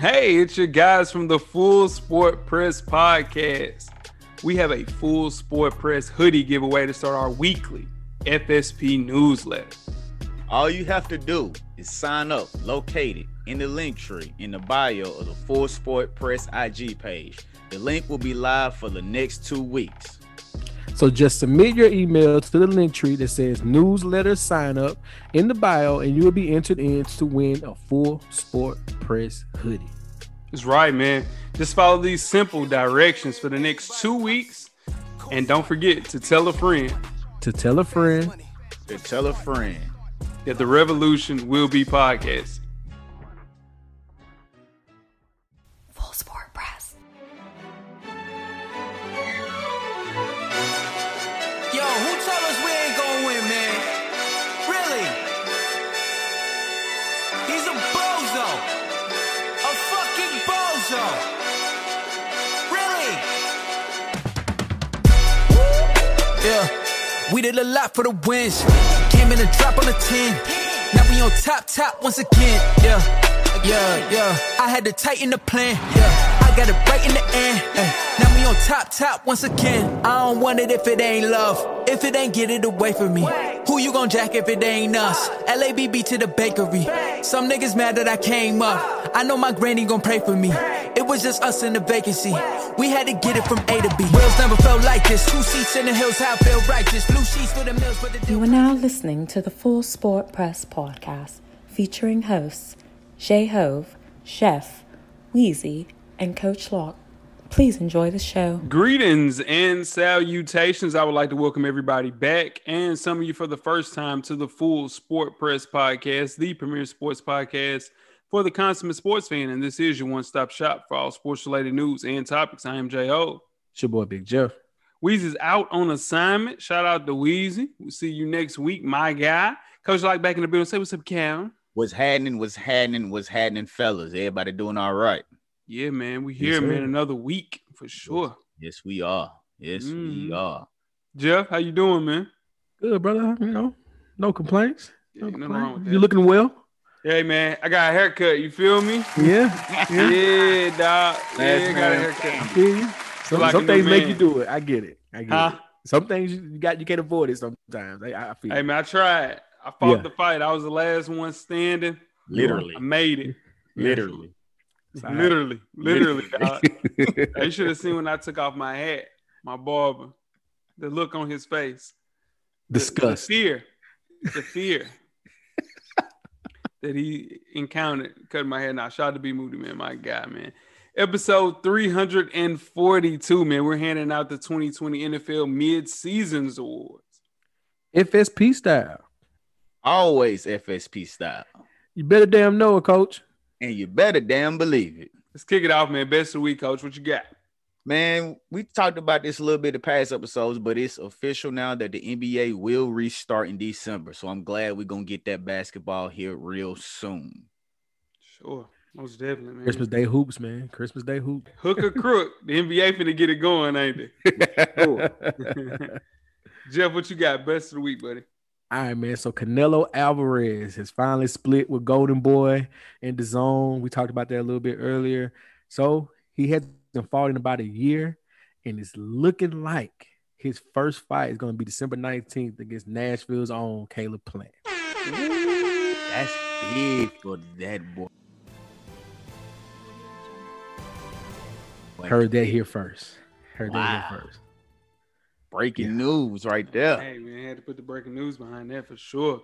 Hey, it's your guys from the Full Sport Press podcast. We have a Full Sport Press hoodie giveaway to start our weekly FSP newsletter. All you have to do is sign up located in the link tree in the bio of the Full Sport Press IG page. The link will be live for the next two weeks. So just submit your email to the link tree that says newsletter sign up in the bio, and you will be entered in to win a full sport press hoodie. That's right, man. Just follow these simple directions for the next two weeks. And don't forget to tell a friend To tell a friend, To tell a friend. that the revolution will be podcast. Did a lot for the wins. Came in a drop on the 10. Now we on top, top once again. Yeah, yeah, yeah. I had to tighten the plan. Yeah, I got it right in the end. Ay, Now we on top, top once again. I don't want it if it ain't love. If it ain't get it away from me. Who you gon' jack if it ain't us? LABB to the bakery. Some niggas mad that I came up. I know my granny gon' pray for me. It was just us in the vacancy. We had to get it from A to B. Wheels never felt like this. Two seats in the hills, how I feel righteous. Blue sheets for the mills, You are now listening to the Full Sport Press podcast featuring hosts Jay Hove, Chef, Weezy, and Coach Locke. Please enjoy the show. Greetings and salutations. I would like to welcome everybody back and some of you for the first time to the Full Sport Press Podcast, the premier sports podcast for the consummate sports fan. And this is your one stop shop for all sports related news and topics. I am J O. it's your boy Big Jeff. Weezy's out on assignment. Shout out to Weezy. We'll see you next week, my guy. Coach Like back in the building. Say what's up, Cam. What's happening? What's happening? What's happening, fellas? Everybody doing all right? Yeah, man. We Yes, here, sir. man. Another week for sure. Yes, we are. Yes, we Mhm. are. Jeff, how you doing, man? Good, brother. You know, no complaints. No ain't nothing wrong with complaints. that. You looking well? Hey, man. I got a haircut. You feel me? Yeah. Yeah. Yeah, dog. Yeah, Last got a man haircut. Feel you? Some, Like some new things make you do it. I get it. I get Huh? it. Some things you you got you can't avoid it sometimes. I, I feel. Hey, man, I tried. I fought Yeah. the fight. I was the last one standing. Literally. I made it. Literally. It's all right. Literally. Literally, dog. You should have seen when I took off my hat, my barber, the look on his face. The- Disgust. The, fear. The fear that he encountered cutting my hair. Now, shout out to B Moody, man, my guy, man. Episode 342, man. We're handing out the 2020 NFL Mid-Seasons Awards. FSP style. Always FSP style. You better damn know it, coach. And you better damn believe it. Let's kick it off, man. Best of the week, coach. What you got? Man, we talked about this a little bit the past episodes, but it's official now that the NBA will restart in December. So I'm glad we're gonna get that basketball here real soon. Sure. Most definitely, man. Christmas Day hoops, man. Christmas Day hoop. Hook or crook. The NBA finna get it going, ain't it? Jeff, what you got? Best of the week, buddy. All right, man. So Canelo Alvarez has finally split with Golden Boy in DAZN. We talked about that a little bit earlier. So he hasn't fought in about a year, and it's looking like his first fight is going to be December 19th against Nashville's own Caleb Plant. That's big for that boy. Heard that here first. Heard Wow. that here first. Breaking news right there. Hey, man, had to put the breaking news behind that for sure.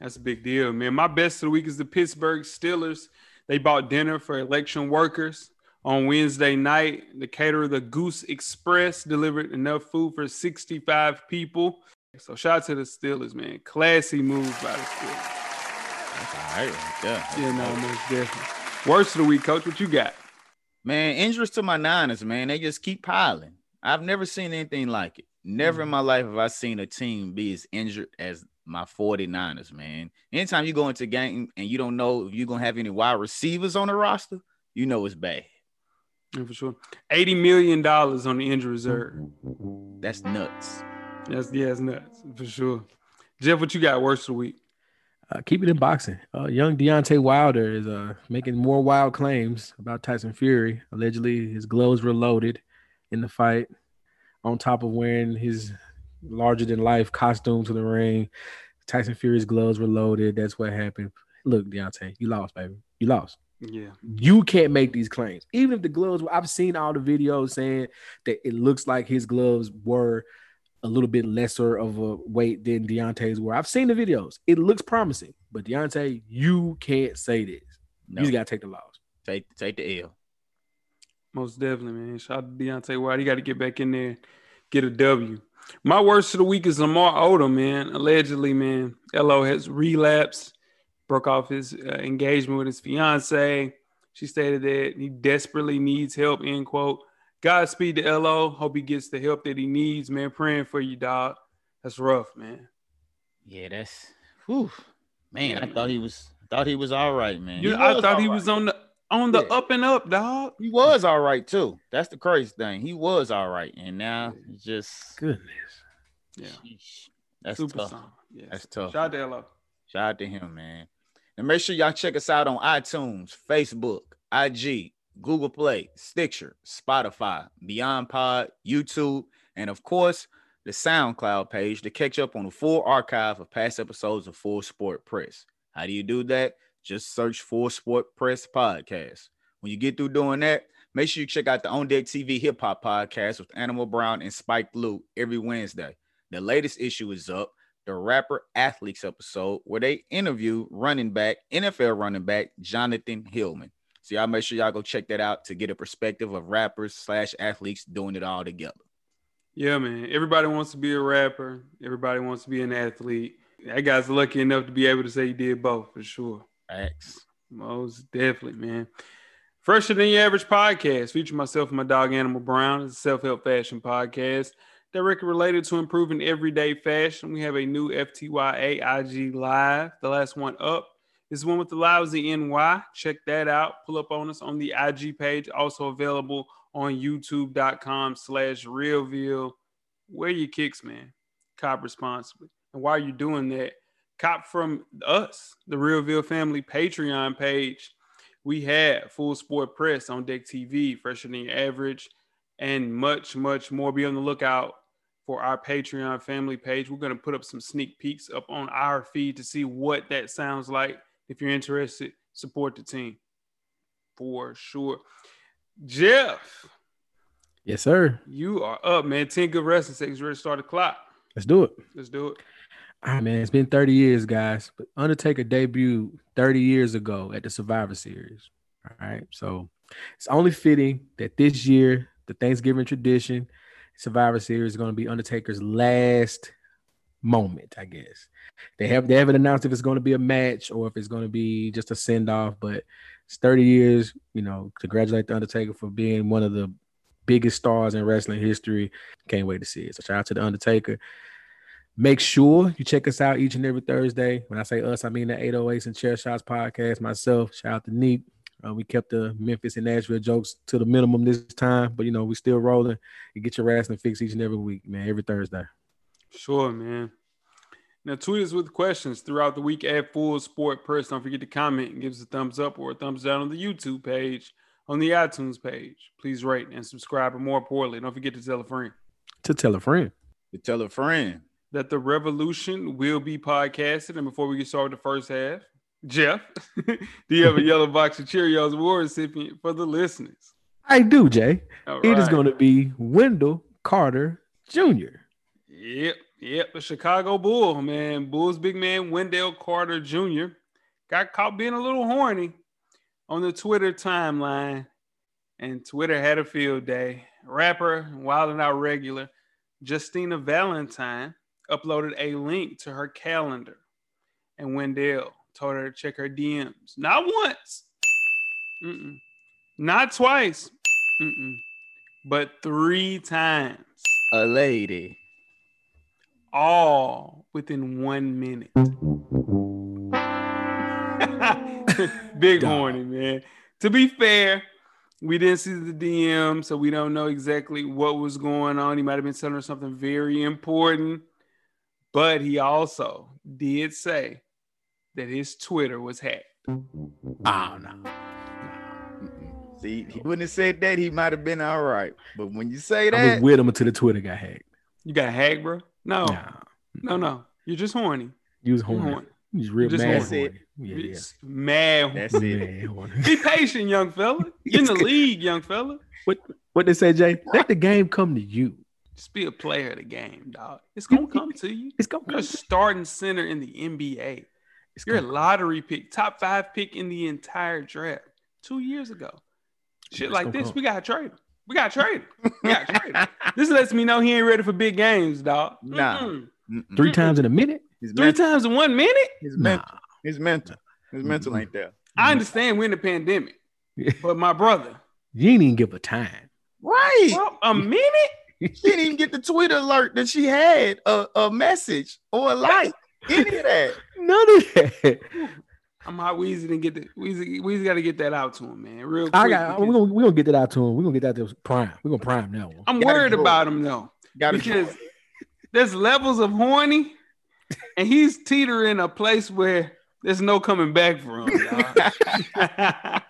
That's a big deal, man. My best of the week is the Pittsburgh Steelers. They bought dinner for election workers on Wednesday night. The caterer, the Goose Express, delivered enough food for 65 people. So shout out to the Steelers, man. Classy move by the Steelers. That's all right right there. Yeah, no, most definitely. Worst of the week, coach. What you got? Man, injuries to my Niners, man. They just keep piling. I've never seen anything like it. Never in my life have I seen a team be as injured as my 49ers, man. Anytime you go into a game and you don't know if you're gonna have any wide receivers on the roster, you know it's bad. Yeah, for sure. $80 million on the injury reserve. That's nuts. That's yeah, it's nuts for sure. Jeff, what you got worst of the week? Uh, keep it in boxing. Uh, young Deontay Wilder is uh, making more wild claims about Tyson Fury. Allegedly, his gloves were loaded in the fight, on top of wearing his larger than life costume to the ring. Tyson Fury's gloves were loaded. That's what happened. Look, Deontay, you lost, baby. You lost. Yeah. You can't make these claims. Even if the gloves were, I've seen all the videos saying that it looks like his gloves were a little bit lesser of a weight than Deontay's were. I've seen the videos. It looks promising, but Deontay, you can't say this. No. You just gotta take the loss. Take take the L. Most definitely, man. Shout out to Deontay Wilder. He got to get back in there, get a W. My worst of the week is Lamar Odom, man. Allegedly, man, LO has relapsed, broke off his uh, engagement with his fiance. She stated that he desperately needs help. End quote. Godspeed to LO. Hope he gets the help that he needs, man. Praying for you, dog. That's rough, man. Yeah, that's whew. man. Yeah, I thought he was thought he was all right, man. You, I thought he all was on the on the Yeah. up and up, dog. he was all right too. That's the crazy thing. He was all right, and now it's just Goodness. Yeah, sheesh. that's super tough. song. Yeah, That's tough. Shout out to LO. Shout out to him, man. And make sure y'all check us out on iTunes, Facebook, IG, Google Play, Stitcher, Spotify, Beyond Pod, YouTube, and of course, the SoundCloud page to catch up on the full archive of past episodes of Full Sport Press. How do you do that? Just search for Sport Press Podcast. When you get through doing that, make sure you check out the On Deck TV Hip Hop Podcast with Animal Brown and Spike Lee every Wednesday. The latest issue is up the rapper athletes episode where they interview running back, NFL running back Jonathan Hillman. So y'all make sure y'all go check that out to get a perspective of rappers slash athletes doing it all together. Yeah, man. Everybody wants to be a rapper. Everybody wants to be an athlete. That guy's lucky enough to be able to say he did both for sure. X. Most definitely, man. Fresher than your average podcast, featuring myself and my dog Animal Brown. It's a self-help fashion podcast directly related to improving everyday fashion. We have a new FTYA IG live. The last one up is one with the lousy NY. Check that out. Pull up on us on the IG page. Also available on youtube.com slash realville. Wear your kicks, man. Cop responsibly. And while you're doing that, cop from us, the Realville Family Patreon page. We have Full Sport Press on Deck TV, Fresher Than Average, and much, much more. Be on the lookout for our Patreon family page. We're going to put up some sneak peeks up on our feed to see what that sounds like. If you're interested, support the team for sure. Jeff, Yes, sir. you are up, man. 10 good wrestling seconds. Ready to start the clock. Let's do it. Let's do it. Right, man. It's been 30 years, guys. But Undertaker debuted 30 years ago at the Survivor Series. All right. So it's only fitting that this year, the Thanksgiving tradition, Survivor Series is going to be Undertaker's last moment, I guess. They have they haven't announced if it's going to be a match or if it's going to be just a send off, but it's 30 years. You know, congratulate the Undertaker for being one of the biggest stars in wrestling history. Can't wait to see it. So shout out to the Undertaker. Make sure you check us out each and every Thursday. When I say us, I mean the 808s and Chair Shots podcast. Myself, shout out to Neat. Uh, we kept the Memphis and Nashville jokes to the minimum this time, but you know we still rolling. You get your ass and fix each and every week, man. Every Thursday. Sure, man. Now, tweet us with questions throughout the week at Full Sport Press. Don't forget to comment and give us a thumbs up or a thumbs down on the YouTube page, on the iTunes page. Please rate and subscribe. And more importantly, don't forget to tell a friend To tell a friend. To tell a friend. That the revolution will be podcasted. And before we get started with the first half, Jeff, do you have a yellow box of Cheerios award recipient for the listeners? I do, Jay. All It is right. going to be Wendell Carter Jr. Yep, yep. The Chicago Bull, man. Bulls big man Wendell Carter Jr. got caught being a little horny on the Twitter timeline, and Twitter had a field day. Rapper, Wild and Out regular, Justina Valentine uploaded a link to her calendar, and Wendell told her to check her DMs. Not once, Mm-mm. not twice, Mm-mm. but three times A lady. all within one minute. Big Dog. horny, man. To be fair, we didn't see the DM, so we don't know exactly what was going on. He might have been telling her something very important, but he also did say that his Twitter was hacked. Oh no. See, he wouldn't have said that. He might have been all right. But when you say that, I was with him until the Twitter got hacked. You got hacked, bro? No, Nah, no, no. You're just horny. you was You're horny. horny. You was real Just mad. horny. horny. Yeah, yeah. just mad. that's it. horny. Be patient, young fella. You're in the league, young fella. What What they say, Jay? Let the game come to you. Just be a player of the game, dog. It's gonna come to you. It's gonna You're a come. starting center in the NBA. It's You're a gonna lottery pick, top five pick in the entire draft two years ago. Shit It's like this, come. we gotta trade him. We gotta trade him. We gotta trade him. This lets me know he ain't ready for big games, dog. Nah. Mm-mm. Mm-mm. three times in a minute. His Three mental, times in one minute. his Nah. mental, his mental, his mental ain't there. I understand we're in the pandemic, but my brother, You ain't even give a time. Right. well, a minute. She didn't even get the Twitter alert that she had a, a message or a like. Any of that. None of that. I'm hot Weezy didn't get the Weezy. Weezy got to get that out to him, man. Real quick. I got. We're gonna, we gonna get that out to him. We're gonna get that to prime. We're gonna prime that one. I'm gotta worried go. about him though. Got because there's levels of horny, and he's teetering a place where there's no coming back from. dog.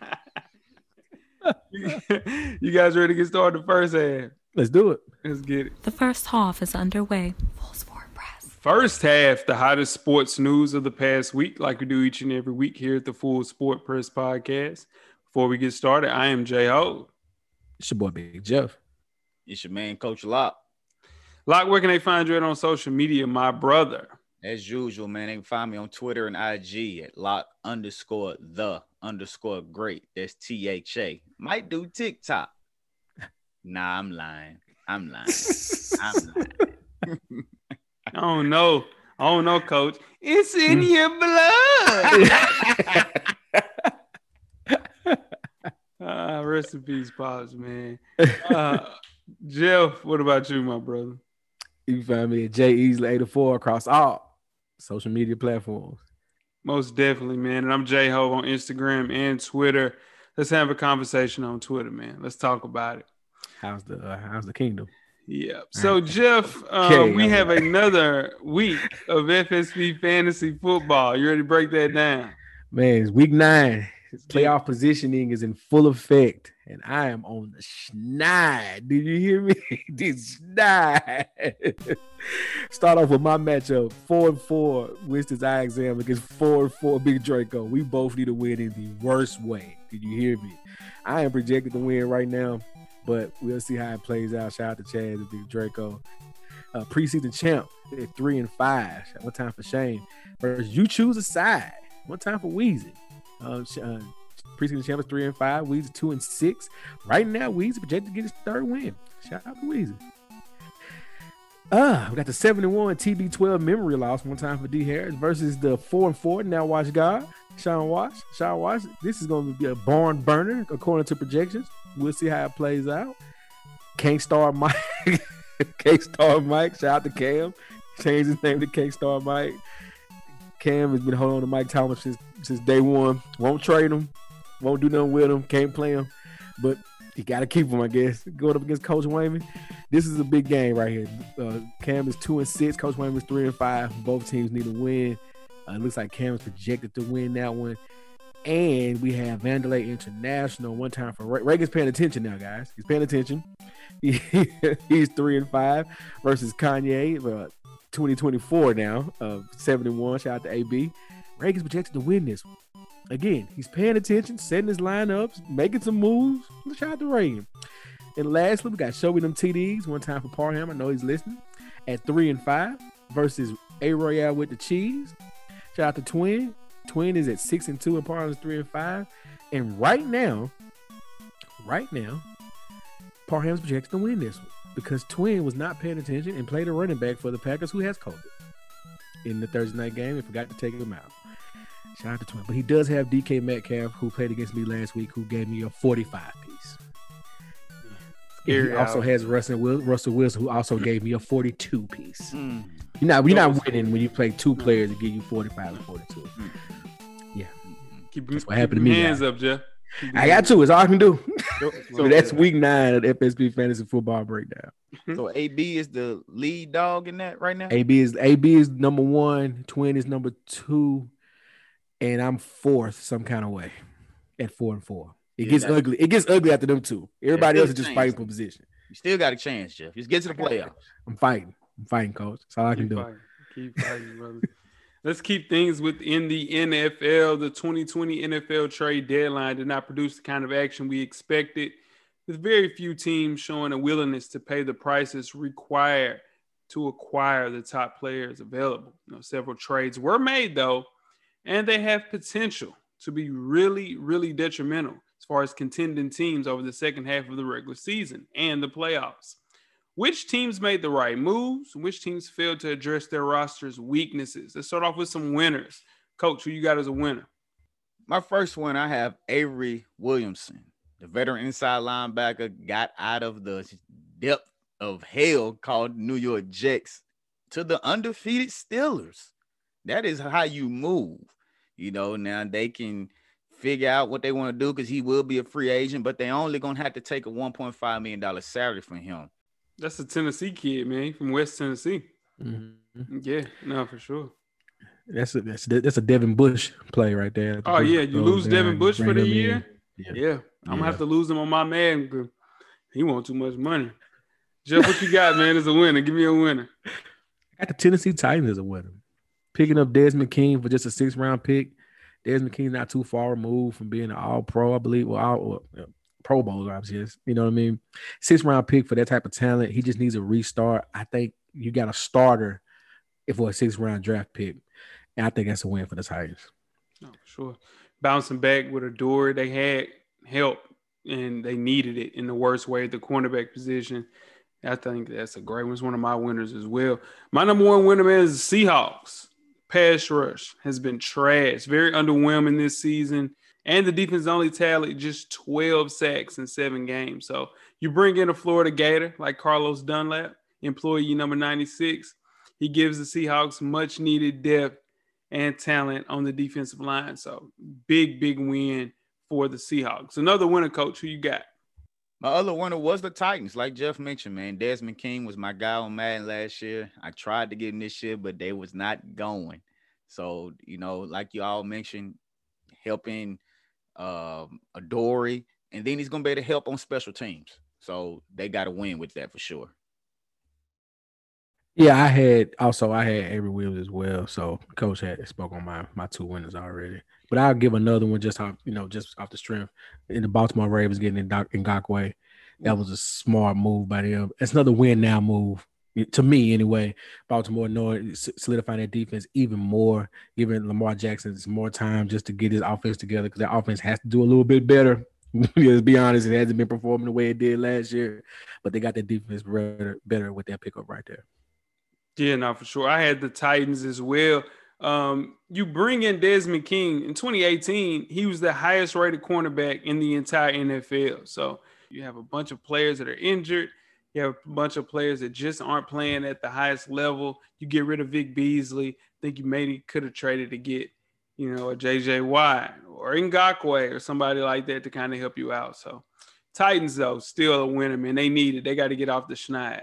you guys ready to get started? The first half. Let's do it. Let's get it. The first half is underway. Full sport press. First half, the hottest sports news of the past week, like we do each and every week here at the Full Sport Press Podcast. Before we get started, I am J Ho. It's your boy Big Jeff. It's your man, Coach Locke. Lock, where can they find you at on social media, my brother? As usual, man, they can find me on Twitter and IG at lock underscore the underscore great. That's T H A. Might do TikTok. Nah, I'm lying. I'm lying. I'm lying. I don't know. I don't know, coach. It's in Hmm. your blood. Ah, rest in peace, Pops, man. Uh, Jeff, what about you, my brother? You can find me at J Easley 84 across all social media platforms. Most definitely, man. And I'm J Ho on Instagram and Twitter. Let's have a conversation on Twitter, man. Let's talk about it. How's the uh, how's the kingdom? Yeah. So, Jeff, um, Okay, we I'm have another week of FSP fantasy football. You ready to break that down? Man, it's week nine. Playoff positioning is in full effect, and I am on the schneid. Did you hear me? the schneid. Start off with my matchup: four and four. Winston's eye exam against four and four. Big Draco. We both need to win in the worst way. Did you hear me? I am projected to win right now, but we'll see how it plays out. Shout out to Chad Big Draco. Uh, preseason champ at three and five. One time for Shane. Versus you choose a side. One time for Weezy. Sh- uh, preseason champ is three and five. Weezy two and six. Right now, Weezy projected to get his third win. Shout out to Weezy. Uh, we got the 71 TB12 memory loss. One time for D Harris versus the four and four. Now watch God. Sean Watch. Sean Watch. This is going to be a barn burner according to projections. We'll see how it plays out. Can't star Mike. Can't star Mike. Shout out to Cam. Changed his name to Can't Star Mike. Cam has been holding on to Mike Thomas since since day one. Won't trade him. Won't do nothing with him. Can't play him. But you got to keep him, I guess. Going up against Coach Wayman. This is a big game right here. Uh, Cam is two and six. Coach Wayman is three and five. Both teams need to win. Uh, it looks like Cam is projected to win that one. And we have Vandalay International one time for Reagan's paying attention now, guys. He's paying attention. He, he's three and five versus Kanye, uh, 2024 now, uh, seven and one. Shout out to AB. Reagan's projected to win this one. Again, he's paying attention, setting his lineups, making some moves. Shout out to Reagan. And lastly, we got Show Me Them TDs, one time for Parham. I know he's listening. At three and five versus A Royale with the cheese. Shout out to Twin. Twin is at six and two, and Parham is three and five. And right now, right now, Parham's projected to win this one because Twin was not paying attention and played a running back for the Packers who has COVID in the Thursday night game and forgot to take him out. Shout out to Twin. But he does have DK Metcalf who played against me last week who gave me a 45 piece. And he Scary also has Russell Wilson who also gave me a 42 piece. Mm. You're not, you're not winning when you play two players to give you 45 and 42. Mm-hmm. Yeah. Mm-hmm. Keep, That's what keep happened to me, Hands up, Jeff. I got two. It's all I can do. So, So that's week nine of the FSP Fantasy Football Breakdown. so mm-hmm. AB is the lead dog in that right now. AB is AB is number one. Twin is number two. and I'm fourth some kind of way at four and four. It Yeah, gets ugly. It gets ugly after them two. Everybody else is just changed. fighting for position. You still got a chance, Jeff. Just get to the playoffs. I'm fighting. I'm fighting, coach. That's all I can do. fighting. Keep fighting, brother. Let's keep things within the NFL. The 2020 NFL trade deadline did not produce the kind of action we expected, with very few teams showing a willingness to pay the prices required to acquire the top players available. You know, several trades were made though, and they have potential to be really, really detrimental as far as contending teams over the second half of the regular season and the playoffs. Which teams made the right moves? Which teams failed to address their roster's weaknesses? Let's start off with some winners. Coach, who you got as a winner? My first one, I have Avery Williamson, the veteran inside linebacker, got out of the depth of hell called New York Jets to the undefeated Steelers. That is how you move. You know, now they can figure out what they want to do because he will be a free agent, but they only gonna have to take a $1.5 million salary from him. That's a Tennessee kid, man, from West Tennessee. Mhm. Yeah, no, for sure. That's a that's, that's a Devin Bush play right there. Oh yeah, you lose Devin Bush for the year. Yeah. Yeah, I'm gonna Yeah. have to lose him on my man. 'cause He want too much money. Jeff, what you got, man? Is a winner, give me a winner. I got the Tennessee Titans as a winner. Picking up Desmond King for just a six round pick. Desmond King's not too far removed from being an all pro, I believe. Well, all, well, uh, Pro Bowl, obviously. You know what I mean? Six round pick for that type of talent. He just needs a restart. I think you got a starter if for a six round draft pick. And I think that's a win for the Titans. Oh, for sure. Bouncing back with Adoree', they had help and they needed it in the worst way at the cornerback position. I think that's a great one. It's one of my winners as well. My number one winner, man, is the Seahawks. Pass rush has been trash, very underwhelming this season. And the defense only tallied just 12 sacks in seven games. So you bring in a Florida Gator like Carlos Dunlap, employee number 96. He gives the Seahawks much needed depth and talent on the defensive line. So big, big win for the Seahawks. Another winner, coach. Who you got? My other winner was the Titans, like Jeff mentioned, man. Desmond King was my guy on Madden last year. I tried to get him this year, but they was not going. So, you know, like you all mentioned, helping um Dory, and then he's gonna be able to help on special teams. So they got to win with that for sure. Yeah, I had also I had Avery Williams as well. So coach had spoke on my my two winners already. But I'll give another one just off, you know, just off the strength. In the Baltimore Ravens getting in Doc Ngakoue. That was a smart move by them. It's another win now move. To me, anyway, Baltimore knowing solidifying their defense even more, giving Lamar Jackson some more time just to get his offense together because that offense has to do a little bit better. Let's be honest, it hasn't been performing the way it did last year, but they got their defense better, better with that pickup right there. Yeah, no, for sure. I had the Titans as well. Um, you bring in Desmond King in 2018, he was the highest rated cornerback in the entire NFL. So you have a bunch of players that are injured. You have a bunch of players that just aren't playing at the highest level. You get rid of Vic Beasley. I think you maybe could have traded to get, you know, a JJ Watt or Ngakoue or somebody like that to kind of help you out. So Titans, though, still a winner, man. They need it. They got to get off the schneid.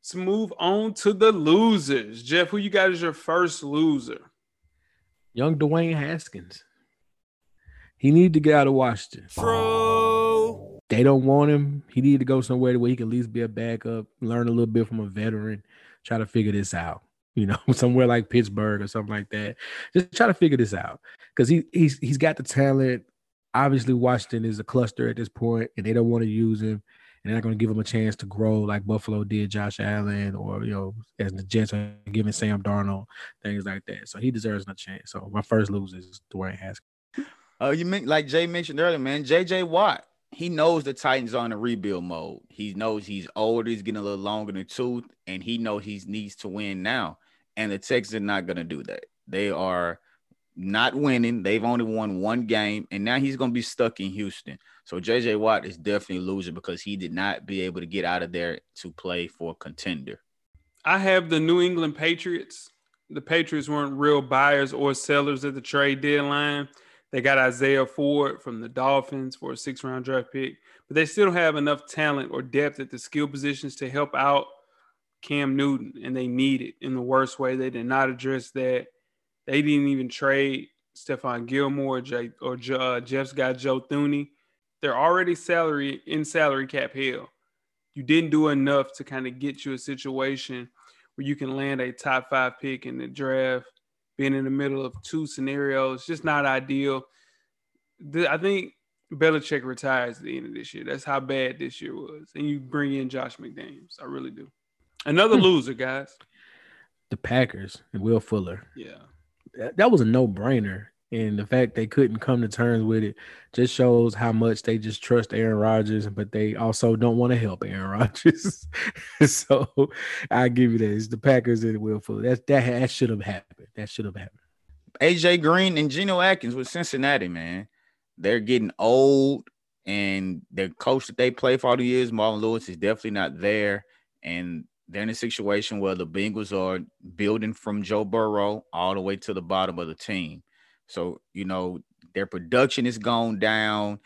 Let's move on to the losers. Jeff, who you got as your first loser? Young Dwayne Haskins. He needed to get out of Washington. True. They don't want him. He needed to go somewhere where he can at least be a backup, learn a little bit from a veteran, try to figure this out. You know, somewhere like Pittsburgh or something like that. Just try to figure this out because he he's he's got the talent. Obviously, Washington is a cluster at this point, and they don't want to use him. And they're not going to give him a chance to grow like Buffalo did Josh Allen, or you know, as the Jets are giving Sam Darnold things like that. So he deserves a chance. So my first loser is Dwayne Haskins. Uh, you mean like Jay mentioned earlier, man. JJ Watt, he knows the Titans are in a rebuild mode. He knows he's older, he's getting a little longer in the tooth, and he knows he needs to win now. And the Texans are not gonna do that. They are not winning. They've only won one game, and now he's gonna be stuck in Houston. So JJ Watt is definitely a loser because he did not be able to get out of there to play for a contender. I have the New England Patriots. The Patriots weren't real buyers or sellers at the trade deadline. They got Isaiah Ford from the Dolphins for a six round draft pick, but they still don't have enough talent or depth at the skill positions to help out Cam Newton, and they need it in the worst way. They did not address that. They didn't even trade Stephon Gilmore, or uh, Jeff's got Joe Thuney. They're already salary in salary cap hell. You didn't do enough to kind of get you a situation where you can land a top five pick in the draft. Being in the middle of two scenarios, just not ideal. The, I think Belichick retires at the end of this year. That's how bad this year was. And you bring in Josh McDaniels. I really do. Another hmm. loser, guys. The Packers and Will Fuller. Yeah. That, that was a no brainer. And the fact they couldn't come to terms with it just shows how much they just trust Aaron Rodgers, but they also don't want to help Aaron Rodgers. so I give you that. It's the Packers and Will Fuller. That that, that should have happened. That should have happened. AJ Green and Geno Atkins with Cincinnati, man they're getting old, and the coach that they play for all the years, Marvin Lewis, is definitely not there. And they're in a situation where the Bengals are building from Joe Burrow all the way to the bottom of the team. So, you know, their production is gone down.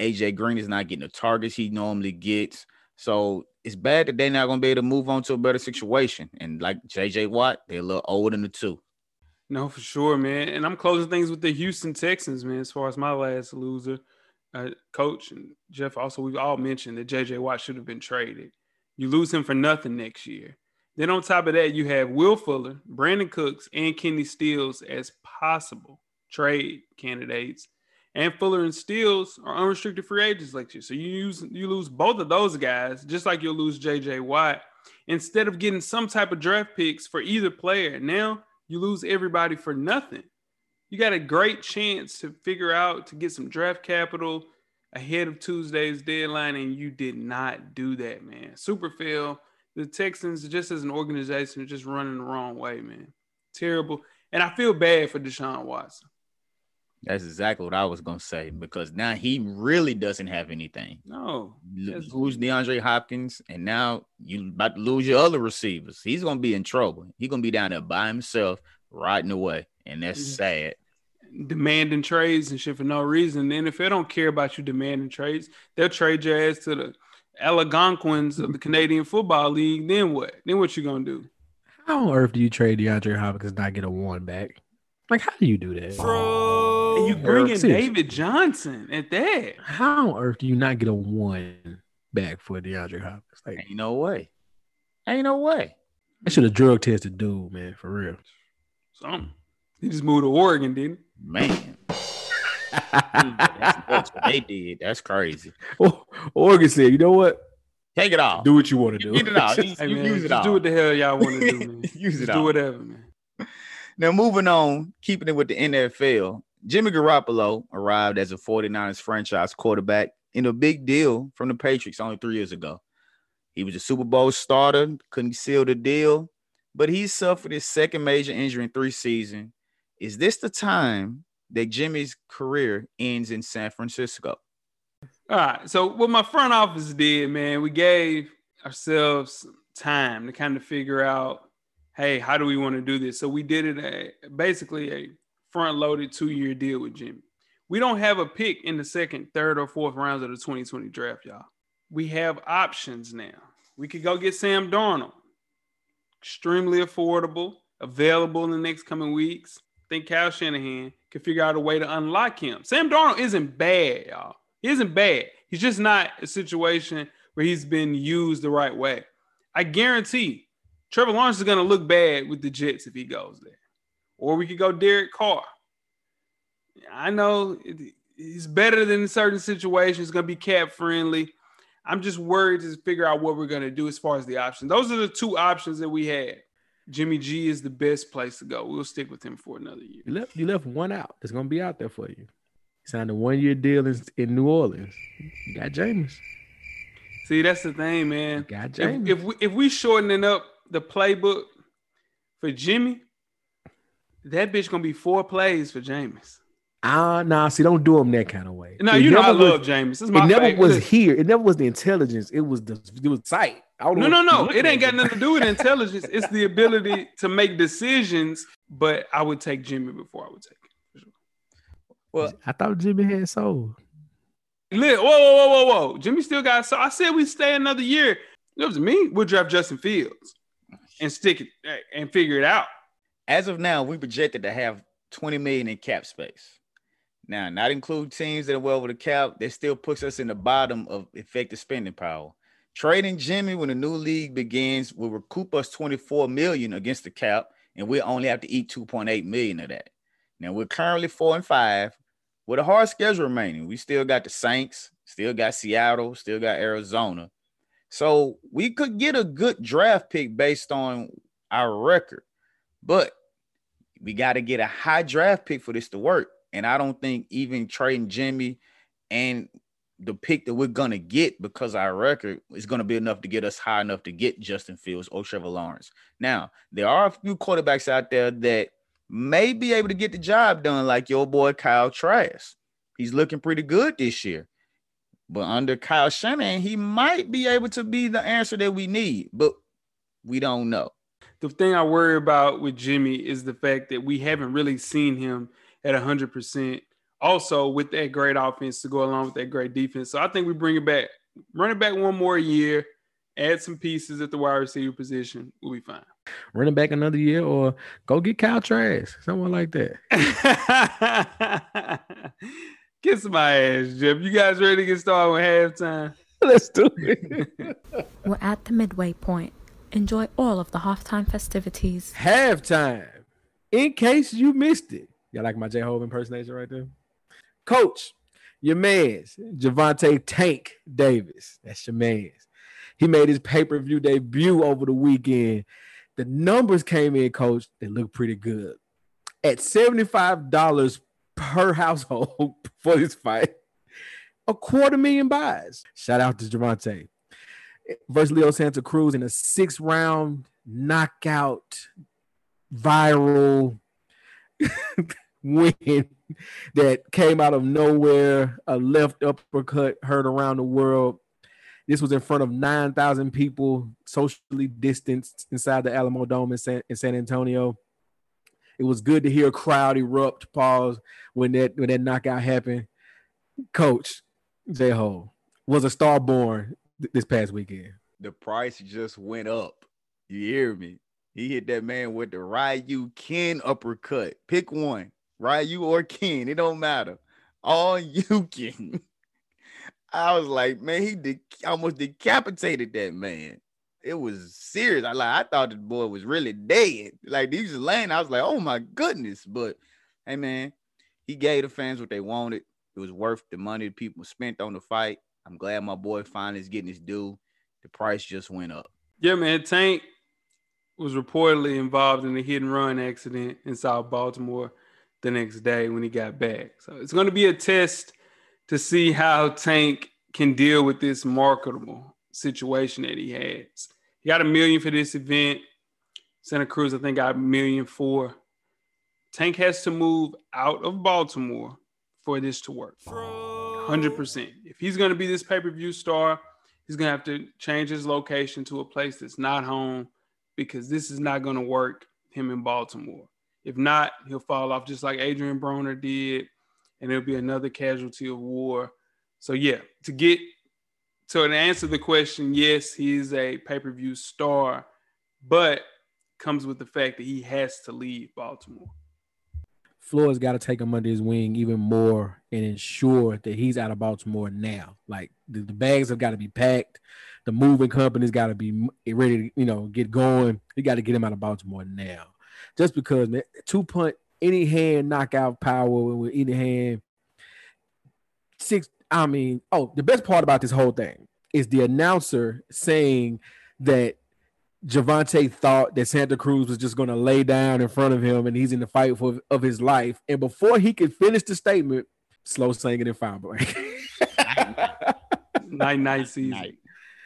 AJ Green is not getting the targets he normally gets. So it's bad that they're not going to be able to move on to a better situation. And like JJ Watt, they're a little older than the two. No, for sure, man. And I'm closing things with the Houston Texans, man. As far as my last loser, uh, coach and Jeff. Also, we've all mentioned that JJ Watt should have been traded. You lose him for nothing next year. Then on top of that, you have Will Fuller, Brandin Cooks, and Kenny Stills as possible trade candidates. And Fuller and Stills are unrestricted free agents next year. So you use you lose both of those guys, just like you'll lose JJ Watt, instead of getting some type of draft picks for either player. Now you lose everybody for nothing. You got a great chance to figure out to get some draft capital ahead of Tuesday's deadline, and you did not do that, man. Super fail. The Texans, just as an organization, are just running the wrong way, man. Terrible. And I feel bad for Deshaun Watson. That's exactly what I was gonna say because now he really doesn't have anything. No, lose DeAndre Hopkins, and now you about to lose your other receivers. He's gonna be in trouble. He's gonna be down there by himself, riding away, and that's mm-hmm. sad. Demanding trades and shit for no reason. And if they don't care about you demanding trades. They'll trade your ass to the Algonquins of the Canadian Football League. Then what? Then what you gonna do? How on earth do you trade DeAndre Hopkins and not get a one back? Like, how do you do that? Bro, and you bring in David Johnson at that. How on earth do you not get a one back for DeAndre Hopkins? Like, ain't no way. Ain't no way. I should have drug tested dude, man, for real. Something. He just moved to Oregon, didn't he? Man. that's, that's, what they did. That's crazy. Oh, Oregon said, you know what? Take it off. Do what you want to do. Get it off. hey, man, use it off. Do what the hell y'all want to do, man. use it. Do whatever, man. Now, moving on, keeping it with the NFL, Jimmy Garoppolo arrived as a 49ers franchise quarterback in a big deal from the Patriots only three years ago. He was a Super Bowl starter, couldn't seal the deal, but he suffered his second major injury in three seasons. Is this the time that Jimmy's career ends in San Francisco? All right. So, what my front office did, man, we gave ourselves time to kind of figure out hey, how do we want to do this? So we did it a, basically a front loaded two year deal with Jimmy. We don't have a pick in the second, third, or fourth rounds of the 2020 draft, y'all. We have options now. We could go get Sam Darnold, extremely affordable, available in the next coming weeks. I think Kyle Shanahan can figure out a way to unlock him. Sam Darnold isn't bad, y'all. He isn't bad. He's just not a situation where he's been used the right way. I guarantee Trevor Lawrence is going to look bad with the Jets if he goes there. Or we could go Derek Carr. I know he's better than certain situations, going to be cap friendly. I'm just worried to figure out what we're going to do as far as the options. Those are the two options that we had. Jimmy G is the best place to go. We'll stick with him for another year. You left, you left one out. That's going to be out there for you. Signed a one year deal in, in New Orleans. You got Jameis. See, that's the thing, man. You got Jameis. If, if we if we shortening up the playbook for Jimmy, that bitch gonna be four plays for Jameis. Ah, uh, nah. See, don't do him that kind of way. No, it you know I love Jameis. it never favorite. was here. It never was the intelligence. It was the it was sight. no, no, no. It ain't got nothing to do with intelligence. it's the ability to make decisions. But I would take Jimmy before I would take him. Well, I thought Jimmy had soul. Whoa, whoa, whoa, whoa, whoa! Jimmy still got so. I said we stay another year. It was me. We'll draft Justin Fields and stick it and figure it out. As of now, we projected to have 20 million in cap space. Now, not include teams that are well over the cap, that still puts us in the bottom of effective spending power. Trading Jimmy when the new league begins will recoup us 24 million against the cap, and we'll only have to eat 2.8 million of that. Now we're currently four and five with a hard schedule remaining. We still got the Saints, still got Seattle, still got Arizona. So we could get a good draft pick based on our record, but we got to get a high draft pick for this to work. And I don't think even trading Jimmy and the pick that we're gonna get because our record is gonna be enough to get us high enough to get Justin Fields or Trevor Lawrence. Now, there are a few quarterbacks out there that may be able to get the job done, like your boy Kyle Trask. He's looking pretty good this year. But under Kyle Shanahan, he might be able to be the answer that we need, but we don't know. The thing I worry about with Jimmy is the fact that we haven't really seen him at 100% also with that great offense to go along with that great defense. So I think we bring it back, run it back one more year, add some pieces at the wide receiver position. We'll be fine. Running back another year or go get Kyle Trask, someone like that. Kiss my ass, Jeff. You guys ready to get started with halftime? Let's do it. We're at the midway point. Enjoy all of the halftime festivities. halftime. In case you missed it. Y'all like my J Hove impersonation right there? Coach, your man's Gervonta Tank Davis. That's your man's. He made his pay-per-view debut over the weekend. The numbers came in, coach. They look pretty good. At $75 per household for this fight, a quarter million buys. Shout out to Gervonta. Versus Leo Santa Cruz in a six round knockout viral win that came out of nowhere, a left uppercut heard around the world. This was in front of 9,000 people, socially distanced inside the Alamo Dome in San, in San Antonio. It was good to hear a crowd erupt, pause when that when that knockout happened. Coach J Ho was a star born th- this past weekend. The price just went up. You hear me? He hit that man with the Ryu Ken uppercut. Pick one. Ryu or Ken, it don't matter. All you can. I was like, man, he de- almost decapitated that man. It was serious. I like, I thought the boy was really dead. Like he was laying. I was like, oh my goodness. But hey, man, he gave the fans what they wanted. It was worth the money people spent on the fight. I'm glad my boy finally is getting his due. The price just went up. Yeah, man. Tank was reportedly involved in a hit and run accident in South Baltimore the next day when he got back. So it's going to be a test to see how Tank can deal with this marketable situation that he has. He got a million for this event. Santa Cruz, I think, got a million for. Tank has to move out of Baltimore for this to work. 100%. If he's going to be this pay per view star, he's going to have to change his location to a place that's not home because this is not going to work him in Baltimore. If not, he'll fall off just like Adrien Broner did, and it'll be another casualty of war. So yeah, to get so to answer the question, yes, he's a pay-per-view star, but comes with the fact that he has to leave Baltimore. Floyd's got to take him under his wing even more and ensure that he's out of Baltimore now. Like the, the bags have got to be packed. The moving company's got to be ready to, you know, get going. You got to get him out of Baltimore now. Just because man, two punt any hand knockout power with any hand six. I mean, oh, the best part about this whole thing is the announcer saying that Gervonta thought that Santa Cruz was just going to lay down in front of him and he's in the fight for of his life. And before he could finish the statement, slow singing and foul blank. Night night season. Night.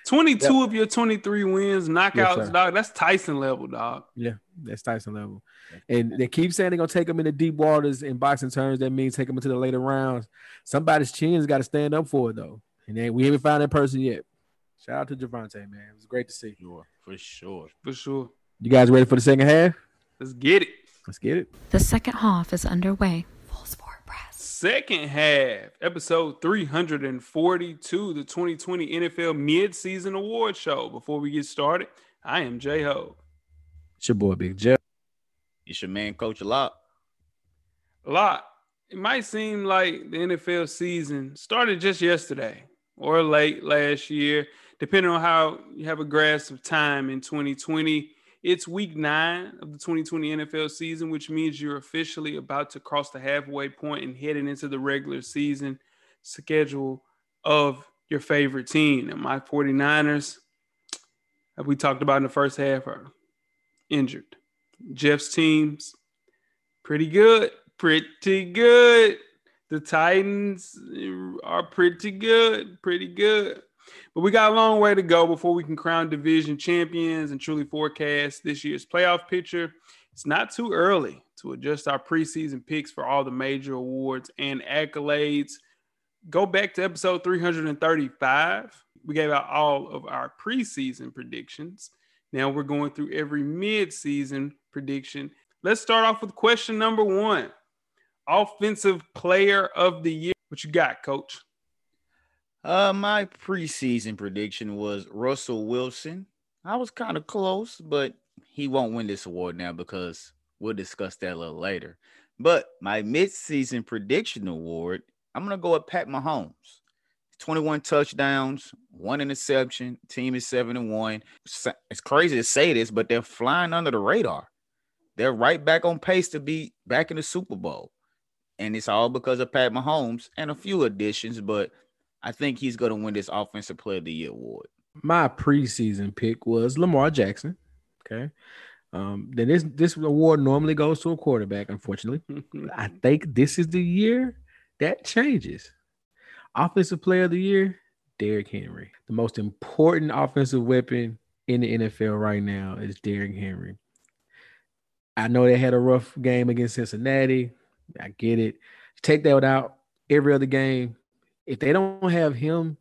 22 Yep. of your 23 wins, knockouts, sir. dog. That's Tyson level, dog. yeah, that's Tyson level. And they keep saying they're gonna take him into deep waters in boxing terms. That means take him into the later rounds. Somebody's chin's got to stand up for it though. And then we haven't found that person yet. Shout out to Gervonta, man. It was great to see. Sure, for sure. For sure. You guys ready for the second half? Let's get it. Let's get it. The second half is underway. Full Sport Press. Second half, episode 342, the 2020 NFL Mid-Season Award Show. Before we get started, I am J Ho. It's your boy Big Jeff. It's your man, Coach Lot. A lot. It might seem like the NFL season started just yesterday or late last year, depending on how you have a grasp of time in 2020. It's week nine of the 2020 NFL season, which means you're officially about to cross the halfway point and heading into the regular season schedule of your favorite team. And my 49ers, as we talked about in the first half, are injured. Jeff's teams, pretty good. Pretty good. The Titans are pretty good. Pretty good. But we got a long way to go before we can crown division champions and truly forecast this year's playoff picture. It's not too early to adjust our preseason picks for all the major awards and accolades. Go back to episode 335. We gave out all of our preseason predictions. Now we're going through every mid-season prediction. Let's start off with question number one. Offensive player of the year. What you got, coach? Uh, my preseason prediction was Russell Wilson. I was kind of close, but he won't win this award now because we'll discuss that a little later. But my midseason prediction award, I'm gonna go with Pat Mahomes. 21 touchdowns, one interception. Team is seven and one. It's crazy to say this, but they're flying under the radar. They're right back on pace to be back in the Super Bowl. And it's all because of Pat Mahomes and a few additions, but I think he's going to win this Offensive Player of the Year award. My preseason pick was Lamar Jackson. Okay. Um, then this this award normally goes to a quarterback, unfortunately. I think this is the year that changes. Offensive player of the year, Derrick Henry. The most important offensive weapon in the NFL right now is Derrick Henry. I know they had a rough game against Cincinnati. I get it. Take that out every other game. If they don't have him,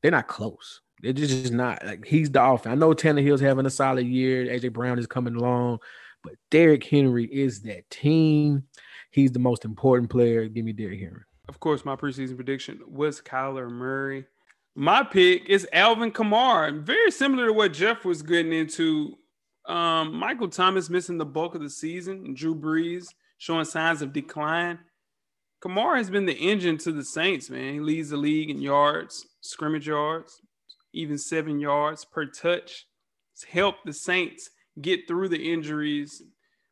they're not close. They're just not like he's the offense. I know Tannehill's having a solid year. AJ Brown is coming along, but Derrick Henry is that team. He's the most important player. Give me Derrick Henry. Of course, my preseason prediction was Kyler Murray. My pick is Alvin Kamara. Very similar to what Jeff was getting into. Um, Michael Thomas missing the bulk of the season. Drew Brees showing signs of decline. Kamara has been the engine to the Saints, man. He leads the league in yards, scrimmage yards, even seven yards per touch. It's helped the Saints get through the injuries,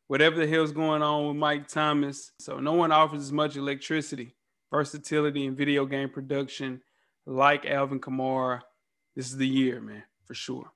whatever the hell's going on with Mike Thomas. So no one offers as much electricity, versatility, and video game production like Alvin Kamara. This is the year, man, for sure.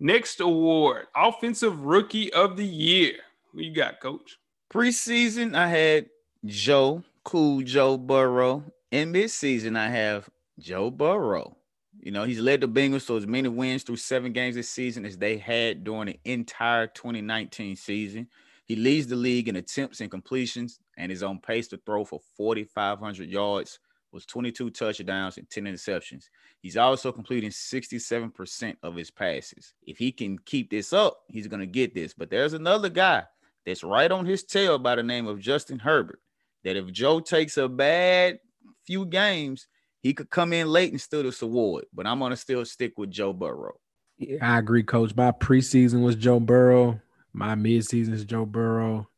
Next award, Offensive Rookie of the Year. Who you got, Coach? Preseason, I had Joe, cool Joe Burrow. In midseason, I have Joe Burrow. You know, he's led the Bengals to as many wins through seven games this season as they had during the entire 2019 season. He leads the league in attempts and completions and is on pace to throw for 4,500 yards, with 22 touchdowns and 10 interceptions. He's also completing 67% of his passes. If he can keep this up, he's going to get this. But there's another guy that's right on his tail by the name of Justin Herbert. That if Joe takes a bad few games, he could come in late and steal this award. But I'm gonna still stick with Joe Burrow. Yeah, I agree, Coach. My preseason was Joe Burrow. My midseason is Joe Burrow.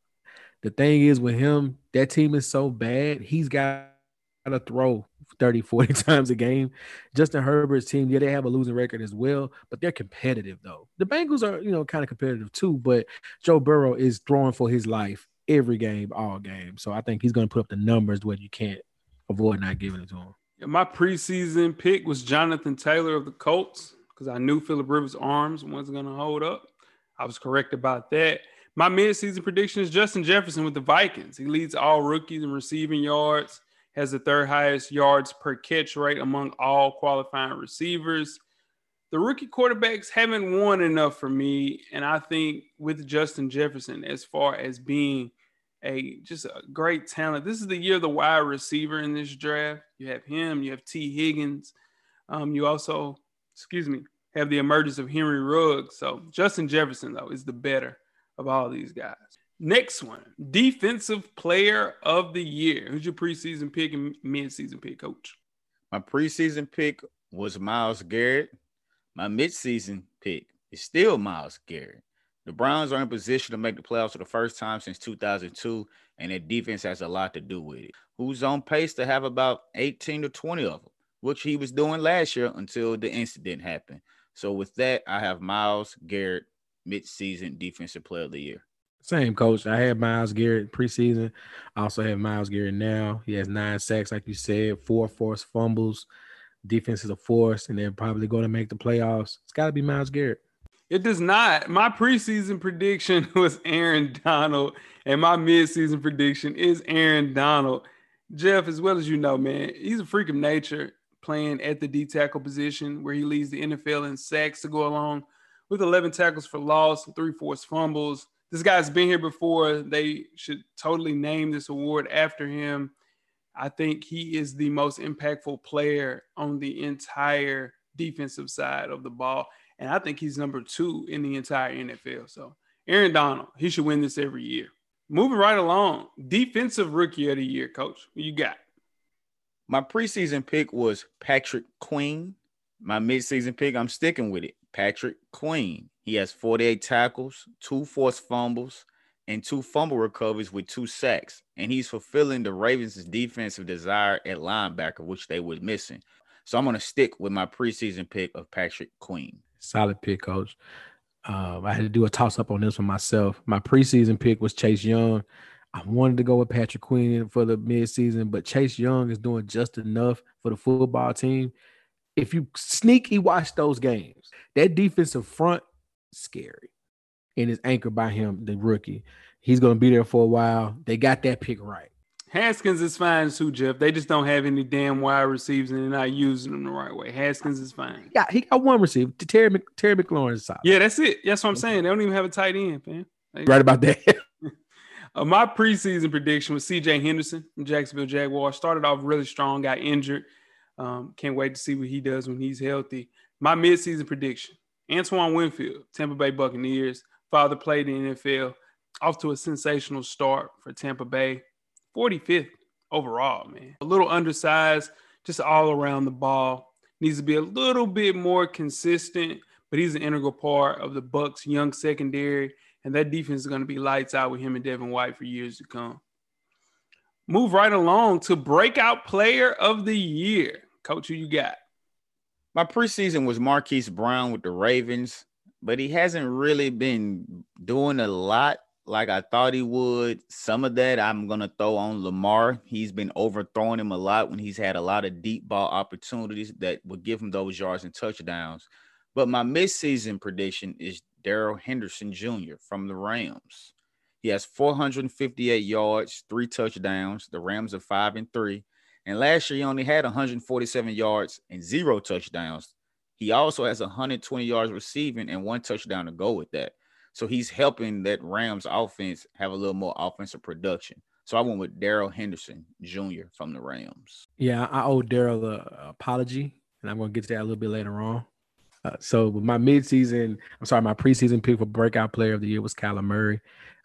The thing is with him, that team is so bad. He's got to throw 30, 40 times a game. Justin Herbert's team, yeah, they have a losing record as well, but they're competitive though. The Bengals are, you know, kind of competitive too, but Joe Burrow is throwing for his life every game, all game. So I think he's going to put up the numbers where you can't avoid not giving it to him. Yeah, my preseason pick was Jonathan Taylor of the Colts because I knew Philip Rivers' arms wasn't going to hold up. I was correct about that. My midseason prediction is Justin Jefferson with the Vikings. He leads all rookies in receiving yards has the third highest yards per catch rate among all qualifying receivers. The rookie quarterbacks haven't won enough for me. And I think with Justin Jefferson, as far as being a just a great talent, this is the year of the wide receiver in this draft. You have him, you have Tee Higgins. Um, you also, excuse me, have the emergence of Henry Ruggs. So Justin Jefferson, though, is the better of all these guys. Next one, defensive player of the year. Who's your preseason pick and midseason pick, coach? My preseason pick was Myles Garrett. My midseason pick is still Myles Garrett. The Browns are in position to make the playoffs for the first time since 2002, and their defense has a lot to do with it. Who's on pace to have about 18 to 20 of them, which he was doing last year until the incident happened. So with that, I have Myles Garrett mid-season defensive player of the year. Same coach. I had Myles Garrett preseason. I also have Myles Garrett now. He has nine sacks, like you said, four forced fumbles. Defense is a force, and they're probably going to make the playoffs. It's got to be Myles Garrett. It does not. My preseason prediction was Aaron Donald, and my midseason prediction is Aaron Donald. Jeff, as well as you know, man, he's a freak of nature playing at the D tackle position where he leads the NFL in sacks to go along with 11 tackles for loss and three forced fumbles. This guy's been here before. They should totally name this award after him. I think he is the most impactful player on the entire defensive side of the ball. And I think he's number two in the entire NFL. So Aaron Donald, he should win this every year. Moving right along, defensive rookie of the year, coach. What you got? My preseason pick was Patrick Queen. My midseason pick, I'm sticking with it. Patrick Queen. He has 48 tackles, two forced fumbles, and two fumble recoveries with two sacks. And he's fulfilling the Ravens' defensive desire at linebacker, which they were missing. So I'm going to stick with my preseason pick of Patrick Queen. Solid pick, coach. Um, I had to do a toss up on this one myself. My preseason pick was Chase Young. I wanted to go with Patrick Queen for the midseason, but Chase Young is doing just enough for the football team. If you sneaky watch those games, that defensive front, scary. And is anchored by him, the rookie. He's going to be there for a while. They got that pick right. Haskins is fine too, Jeff. They just don't have any damn wide receivers and they're not using them the right way. Haskins is fine. Yeah, he got one receiver. Terry, Mc, Terry McLaurin is solid. Yeah, that's it. That's what I'm saying. They don't even have a tight end, man. They, right about that. uh, my preseason prediction was C.J. Henderson from Jacksonville Jaguars. Started off really strong, got injured. Um, can't wait to see what he does when he's healthy. My midseason prediction: Antoine Winfield, Tampa Bay Buccaneers. Father played in the NFL. Off to a sensational start for Tampa Bay 45th overall, man. A little undersized, just all around the ball. Needs to be a little bit more consistent, but he's an integral part of the Bucs' young secondary, and that defense is going to be lights out with him and Devin White for years to come. Move right along to breakout player of the year. Coach, who you got? My preseason was Marquise Brown with the Ravens, but he hasn't really been doing a lot like I thought he would. Some of that I'm gonna throw on Lamar. He's been overthrowing him a lot when he's had a lot of deep ball opportunities that would give him those yards and touchdowns. But my midseason prediction is Darrell Henderson Jr. from the Rams. He has 458 yards, three touchdowns. The Rams are five and three. And last year he only had 147 yards and zero touchdowns. He also has 120 yards receiving and one touchdown to go with that. So he's helping that Rams offense have a little more offensive production. So I went with Darrell Henderson Jr. from the Rams. Yeah, I owe Darrell an apology, and I'm going to get to that a little bit later on. Uh, so my midseason, I'm sorry, my preseason pick for breakout player of the year was Kyler Murray.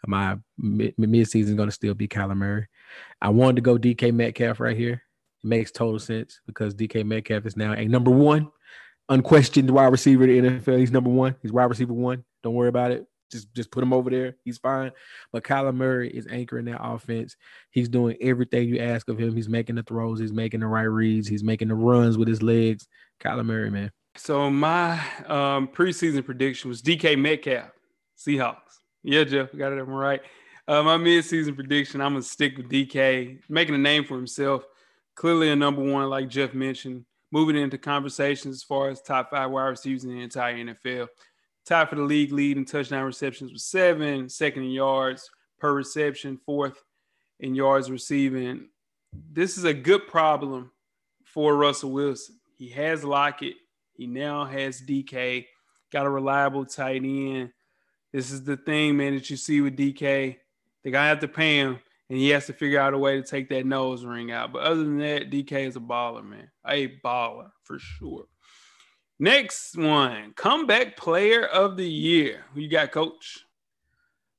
My mid- midseason is going to still be Kyler Murray. I wanted to go DK Metcalf right here. It makes total sense because DK Metcalf is now a number one, unquestioned wide receiver in the NFL. He's number one. He's wide receiver one. Don't worry about it. Just just put him over there. He's fine. But Kyler Murray is anchoring that offense. He's doing everything you ask of him. He's making the throws. He's making the right reads. He's making the runs with his legs. Kyler Murray, man. So my um, preseason prediction was DK Metcalf, Seahawks. Yeah, Jeff, got it right. Uh, my midseason prediction, I'm gonna stick with DK, making a name for himself. Clearly a number one, like Jeff mentioned, moving into conversations as far as top five wide receivers in the entire NFL tied for the league lead in touchdown receptions with seven, second in yards per reception, fourth in yards receiving. This is a good problem for Russell Wilson. He has Lockett. He now has DK. Got a reliable tight end. This is the thing, man, that you see with DK. They gotta have to pay him, and he has to figure out a way to take that nose ring out. But other than that, DK is a baller, man. A baller for sure. Next one, comeback player of the year. Who you got, coach?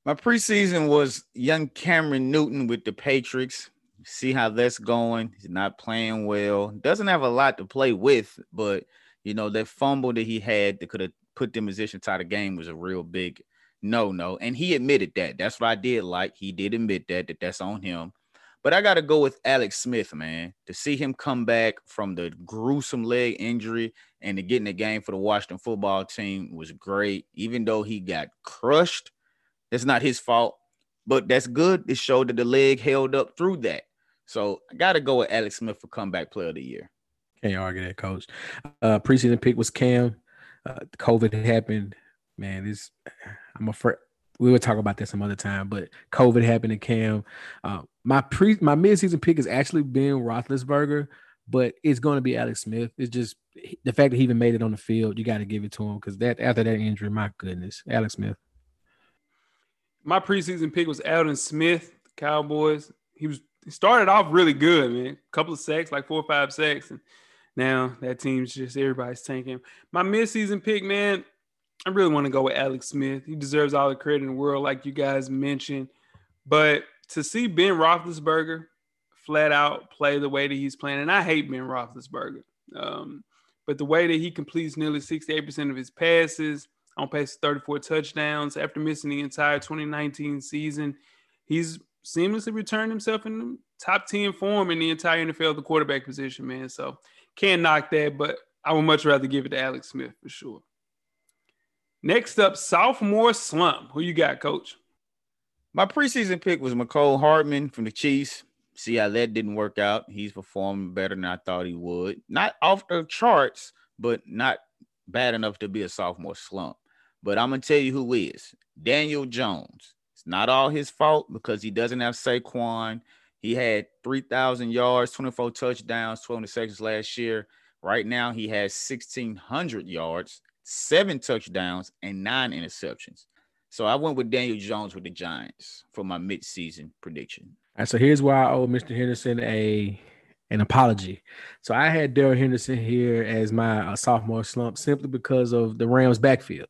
My preseason was young Cameron Newton with the Patriots. See how that's going. He's not playing well. Doesn't have a lot to play with, but you know, that fumble that he had that could have put them in position tie the game was a real big no, no. And he admitted that. That's what I did like. He did admit that, that that's on him. But I got to go with Alex Smith, man. To see him come back from the gruesome leg injury and to get in the game for the Washington football team was great. Even though he got crushed, it's not his fault. But that's good. It showed that the leg held up through that. So I got to go with Alex Smith for comeback player of the year. Can't argue that, coach. Uh, preseason pick was Cam. Uh, COVID happened. Man, this I'm afraid we will talk about that some other time, but COVID happened to Cam. Uh, my pre my midseason pick is actually Ben Roethlisberger, but it's going to be Alex Smith. It's just the fact that he even made it on the field. You got to give it to him because that after that injury, my goodness, Alex Smith. My preseason pick was Aldon Smith, Cowboys. He was he started off really good, man. A couple of sacks, like four or five sacks, and now that team's just everybody's tanking. My midseason pick, man, I really want to go with Alex Smith. He deserves all the credit in the world, like you guys mentioned. But to see Ben Roethlisberger flat out play the way that he's playing, and I hate Ben Roethlisberger, um, but the way that he completes nearly 68% of his passes, on pace to 34 touchdowns after missing the entire 2019 season, he's seamlessly returned himself in top 10 form in the entire NFL, the quarterback position, man. So can't knock that, but I would much rather give it to Alex Smith for sure. Next up, sophomore slump. Who you got, coach? My preseason pick was Mecole Hardman from the Chiefs. See how that didn't work out. He's performing better than I thought he would. Not off the charts, but not bad enough to be a sophomore slump. But I'm gonna tell you who is Daniel Jones. It's not all his fault because he doesn't have Saquon. He had 3,000 yards, 24 touchdowns, 12 interceptions last year. Right now, he has 1,600 yards, seven touchdowns, and nine interceptions. So I went with Daniel Jones with the Giants for my midseason prediction. All right, so here's why I owe Mr. Henderson a an apology. So I had Darrell Henderson here as my uh, sophomore slump simply because of the Rams' backfield.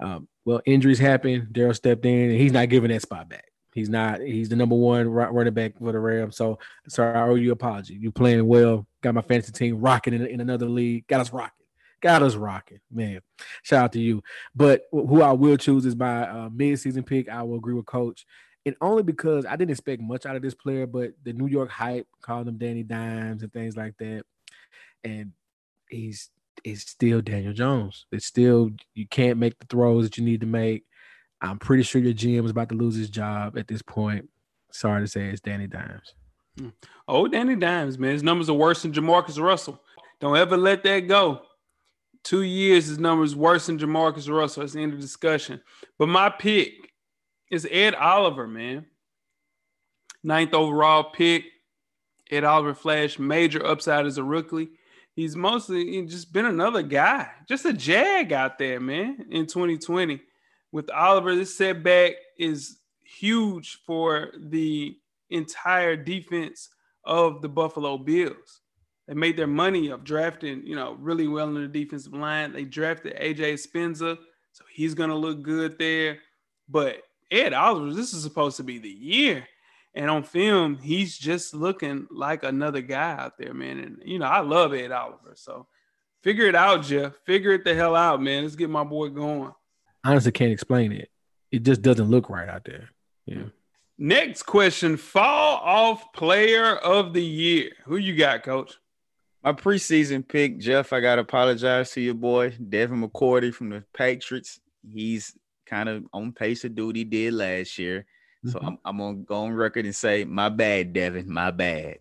Um, well, injuries happen. Darrell stepped in, and he's not giving that spot back. He's not. He's the number one running back for the Rams. So, sorry, I owe you apology. You playing well. Got my fantasy team rocking in, in another league. Got us rocking got us rocking, man. Shout out to you. But who I will choose is my uh, mid-season pick. I will agree with Coach, and only because I didn't expect much out of this player, but the New York hype called him Danny Dimes and things like that, and he's it's still Daniel Jones. It's still you can't make the throws that you need to make. I'm pretty sure your GM is about to lose his job at this point. Sorry to say, it's Danny Dimes. Hmm. Oh, Danny Dimes, man. His numbers are worse than JaMarcus Russell. Don't ever let that go. Two years, his numbers worse than JaMarcus Russell. That's the end of discussion. But my pick is Ed Oliver, man. Ninth overall pick. Ed Oliver flashed major upside as a rookie. He's mostly just been another guy, just a jag out there, man, in 2020. With Oliver, this setback is huge for the entire defense of the Buffalo Bills. They made their money of drafting, you know, really well in the defensive line. They drafted AJ Epenesa, so he's gonna look good there. But Ed Oliver, this is supposed to be the year. And on film, he's just looking like another guy out there, man. And you know, I love Ed Oliver. So figure it out, Jeff. Figure it the hell out, man. Let's get my boy going. Honestly, can't explain it. It just doesn't look right out there. Yeah. Next question: Fall off player of the year. Who you got, Coach? My preseason pick, Jeff. I gotta apologize to your boy Devin McCourty from the Patriots. He's kind of on pace to do what he did last year. So mm-hmm. I'm, I'm gonna go on record and say, my bad, Devin, my bad.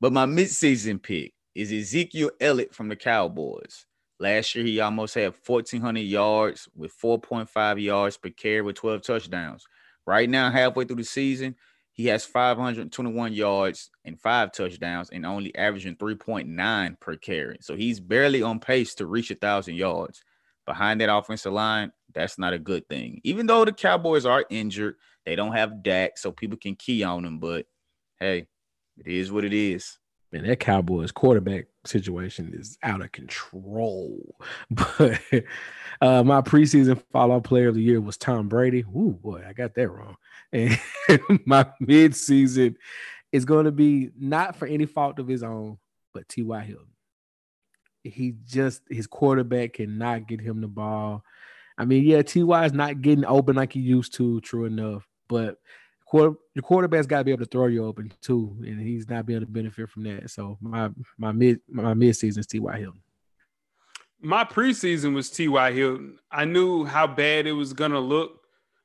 But my midseason pick is Ezekiel Elliott from the Cowboys. Last year, he almost had 1,400 yards with 4.5 yards per carry with 12 touchdowns. Right now, halfway through the season, he has 521 yards and five touchdowns and only averaging 3.9 per carry. So he's barely on pace to reach a thousand yards. Behind that offensive line, that's not a good thing. Even though the Cowboys are injured, they don't have Dak, so people can key on them. But hey, it is what it is. Man, that Cowboys quarterback situation is out of control. But uh, my preseason follow player of the year was Tom Brady. Ooh, boy, I got that wrong. And my midseason is going to be not for any fault of his own, but T.Y. Hilton. He just, his quarterback cannot get him the ball. I mean, yeah, Ty is not getting open like he used to. True enough, but quarter, quarterback's got to be able to throw you open too, and he's not being able to benefit from that. So my my mid my mid season is T.Y. Hilton. My preseason was T.Y. Hilton. I knew how bad it was gonna look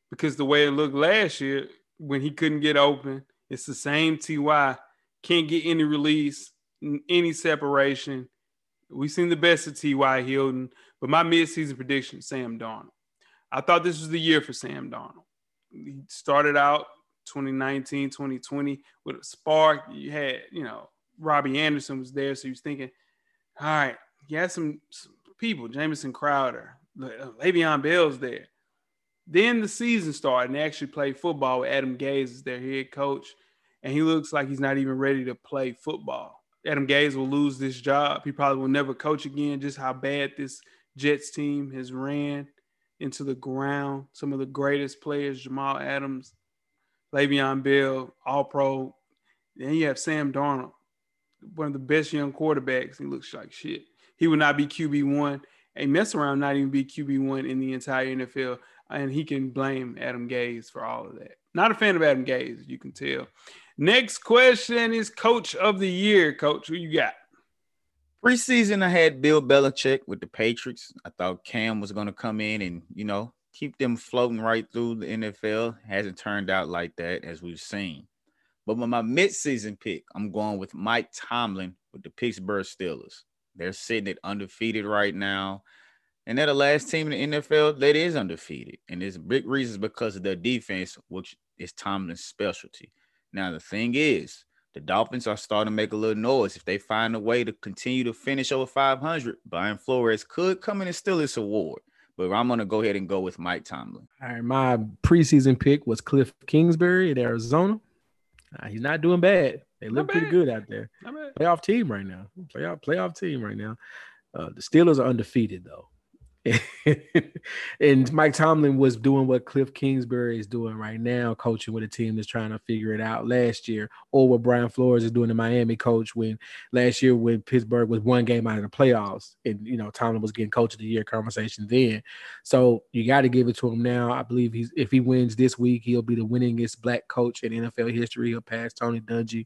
because the way it looked last year when he couldn't get open, it's the same Ty. Can't get any release, any separation. We've seen the best of T.Y. Hilton, but my midseason prediction, Sam Darnold. I thought this was the year for Sam Darnold. He started out 2019, 2020 with a spark. You had, you know, Robby Anderson was there. So he was thinking, all right, he had some, some people, Jamison Crowder, uh, Le'Veon Bell's there. Then the season started and they actually played football with Adam Gase as their head coach. And he looks like he's not even ready to play football. Adam Gase will lose this job. He probably will never coach again, just how bad this Jets team has ran into the ground. Some of the greatest players, Jamal Adams, Le'Veon Bell, All Pro. Then you have Sam Darnold, one of the best young quarterbacks. He looks like shit. He would not be QB one. A mess around, not even be QB one in the entire NFL, and he can blame Adam Gase for all of that. Not a fan of Adam Gase, you can tell. Next question is Coach of the Year. Coach, who you got? Preseason, I had Bill Belichick with the Patriots. I thought Cam was going to come in and you know keep them floating right through the NFL. Hasn't turned out like that as we've seen. But with my midseason pick, I'm going with Mike Tomlin with the Pittsburgh Steelers. They're sitting at undefeated right now. And they're the last team in the NFL that is undefeated. And there's big reasons because of their defense, which is Tomlin's specialty. Now, the thing is, the Dolphins are starting to make a little noise. If they find a way to continue to finish over 500, Brian Flores could come in and steal this award. But I'm going to go ahead and go with Mike Tomlin. All right, my preseason pick was Cliff Kingsbury at Arizona. Uh, he's not doing bad. They look pretty good out there. Playoff team right now. Playoff playoff team right now. Uh, the Steelers are undefeated though. and Mike Tomlin was doing what Cliff Kingsbury is doing right now, coaching with a team that's trying to figure it out last year, or what Brian Flores is doing the Miami coach when last year when Pittsburgh was one game out of the playoffs, and you know Tomlin was getting coach of the year conversation then. So you got to give it to him now. I believe he's if he wins this week, he'll be the winningest black coach in NFL history. He'll pass Tony Dungy.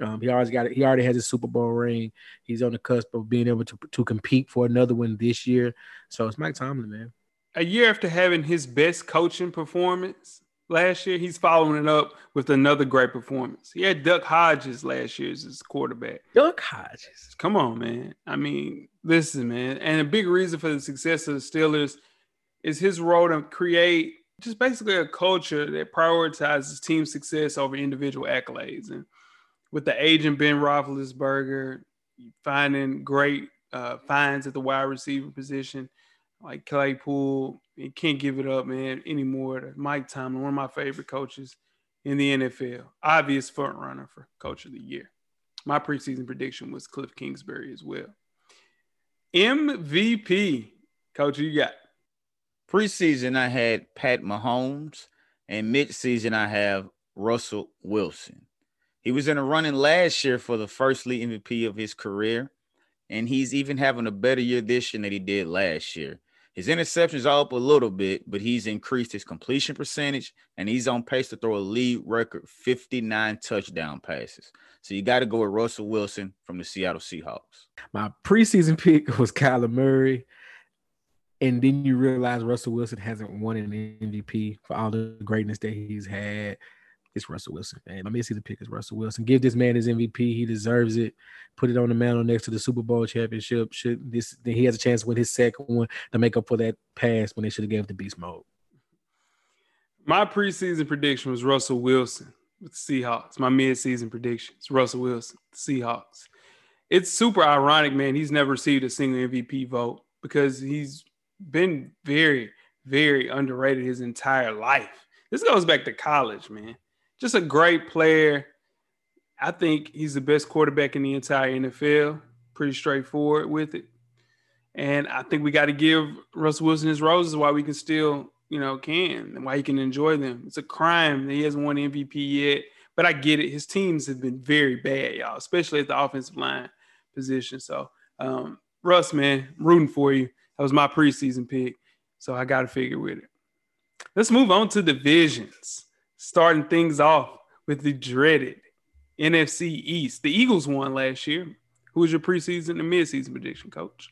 Um, he always got it. He already has a Super Bowl ring. He's on the cusp of being able to to compete for another one this year. So it's Mike Tomlin, man. A year after having his best coaching performance last year, he's following it up with another great performance. He had Duck Hodges last year as his quarterback. Duck Hodges. Come on, man. I mean, listen, man. And a big reason for the success of the Steelers is his role to create just basically a culture that prioritizes team success over individual accolades. And with the agent Ben Roethlisberger, finding great uh, finds at the wide receiver position, like Claypool. You can't give it up, man, anymore. Mike Tomlin, one of my favorite coaches in the NFL. Obvious front runner for coach of the year. My preseason prediction was Cliff Kingsbury as well. MVP, coach, you got? Preseason, I had Pat Mahomes, and midseason, I have Russell Wilson. He was in a running last year for the first league MVP of his career, and he's even having a better year this year than he did last year. His interceptions are up a little bit, but he's increased his completion percentage, and he's on pace to throw a league record 59 touchdown passes. So you got to go with Russell Wilson from the Seattle Seahawks. My preseason pick was Kyler Murray. And then you realize Russell Wilson hasn't won an MVP for all the greatness that he's had it's Russell Wilson. Man, my see the pick is Russell Wilson. Give this man his MVP. He deserves it. Put it on the mantle next to the Super Bowl championship. Should this then he has a chance to win his second one to make up for that pass when they should have gave to beast mode. My preseason prediction was Russell Wilson with the Seahawks. My midseason prediction is Russell Wilson, the Seahawks. It's super ironic, man. He's never received a single MVP vote because he's been very, very underrated his entire life. This goes back to college, man just a great player. I think he's the best quarterback in the entire NFL. Pretty straightforward with it. And I think we got to give Russell Wilson his roses while we can still, you know, can and why he can enjoy them. It's a crime that he hasn't won MVP yet. But I get it. His teams have been very bad, y'all, especially at the offensive line position. So, um, Russ, man, rooting for you. That was my preseason pick. So I got to figure with it. Let's move on to divisions. Starting things off with the dreaded NFC East. The Eagles won last year. Who was your preseason and midseason prediction, coach?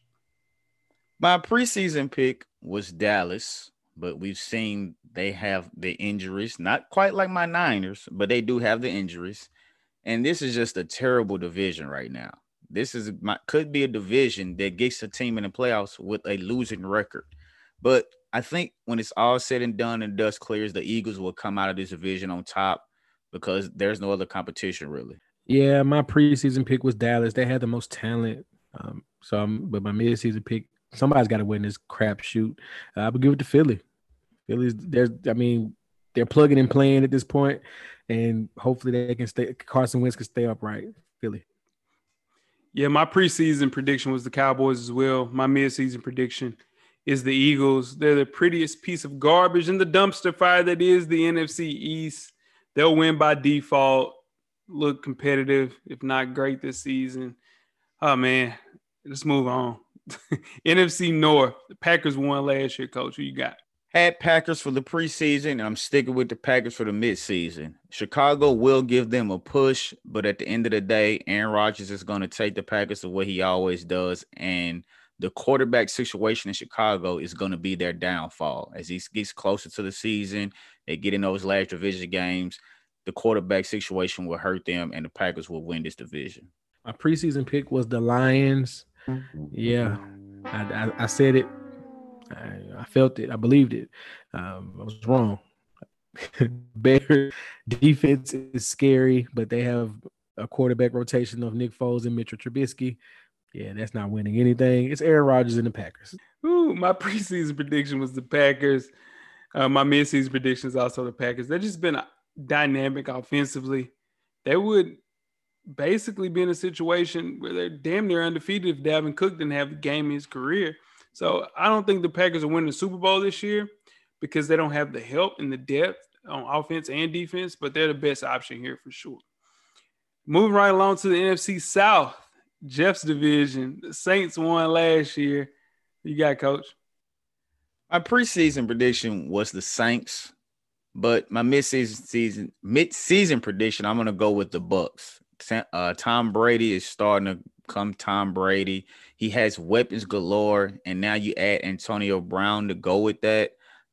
My preseason pick was Dallas, but we've seen they have the injuries, not quite like my Niners, but they do have the injuries. And this is just a terrible division right now. This is my could be a division that gets a team in the playoffs with a losing record. But I think when it's all said and done and dust clears, the Eagles will come out of this division on top because there's no other competition really. Yeah, my preseason pick was Dallas. They had the most talent. Um, so I'm, but my midseason pick, somebody's got to win this crap shoot. Uh, I would give it to Philly. Philly's there's, I mean, they're plugging and playing at this point, and hopefully they can stay. Carson Wentz can stay upright. Philly. Yeah, my preseason prediction was the Cowboys as well. My midseason prediction is the Eagles. They're the prettiest piece of garbage in the dumpster fire that is the NFC East. They'll win by default, look competitive, if not great this season. Oh man, let's move on. NFC North. The Packers won last year, coach. Who you got? Had Packers for the preseason, and I'm sticking with the Packers for the midseason. Chicago will give them a push, but at the end of the day, Aaron Rodgers is going to take the Packers to what he always does. And the quarterback situation in Chicago is going to be their downfall as he gets closer to the season. They get in those last division games. The quarterback situation will hurt them, and the Packers will win this division. My preseason pick was the Lions. Yeah, I, I, I said it. I, I, felt it. I believed it. Um, I was wrong. Bear defense is scary, but they have a quarterback rotation of Nick Foles and Mitchell Trubisky. Yeah, that's not winning anything. It's Aaron Rodgers and the Packers. Ooh, my preseason prediction was the Packers. Uh, my midseason prediction is also the Packers. They've just been dynamic offensively. They would basically be in a situation where they're damn near undefeated if Dalvin Cook didn't have the game in his career. So I don't think the Packers are winning the Super Bowl this year because they don't have the help and the depth on offense and defense, but they're the best option here for sure. Moving right along to the NFC South. Jeff's division. The Saints won last year. You got coach. My preseason prediction was the Saints, but my midseason season mid-season prediction, I'm gonna go with the Bucs. Uh, Tom Brady is starting to come Tom Brady. He has weapons galore, and now you add Antonio Brown to go with that.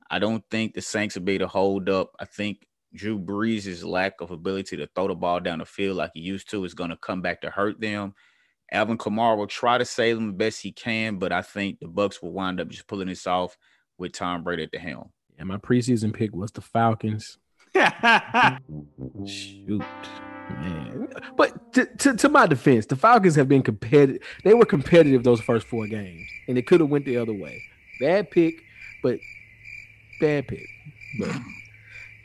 I don't think the Saints will be to hold up. I think Drew Brees' lack of ability to throw the ball down the field like he used to is going to come back to hurt them. Alvin Kamara will try to save them the best he can, but I think the Bucs will wind up just pulling this off with Tom Brady at the helm. And my preseason pick was the Falcons. Shoot, man. But to, to, to, my defense, the Falcons have been competitive. They were competitive those first four games, and it could have went the other way. Bad pick, but bad pick. But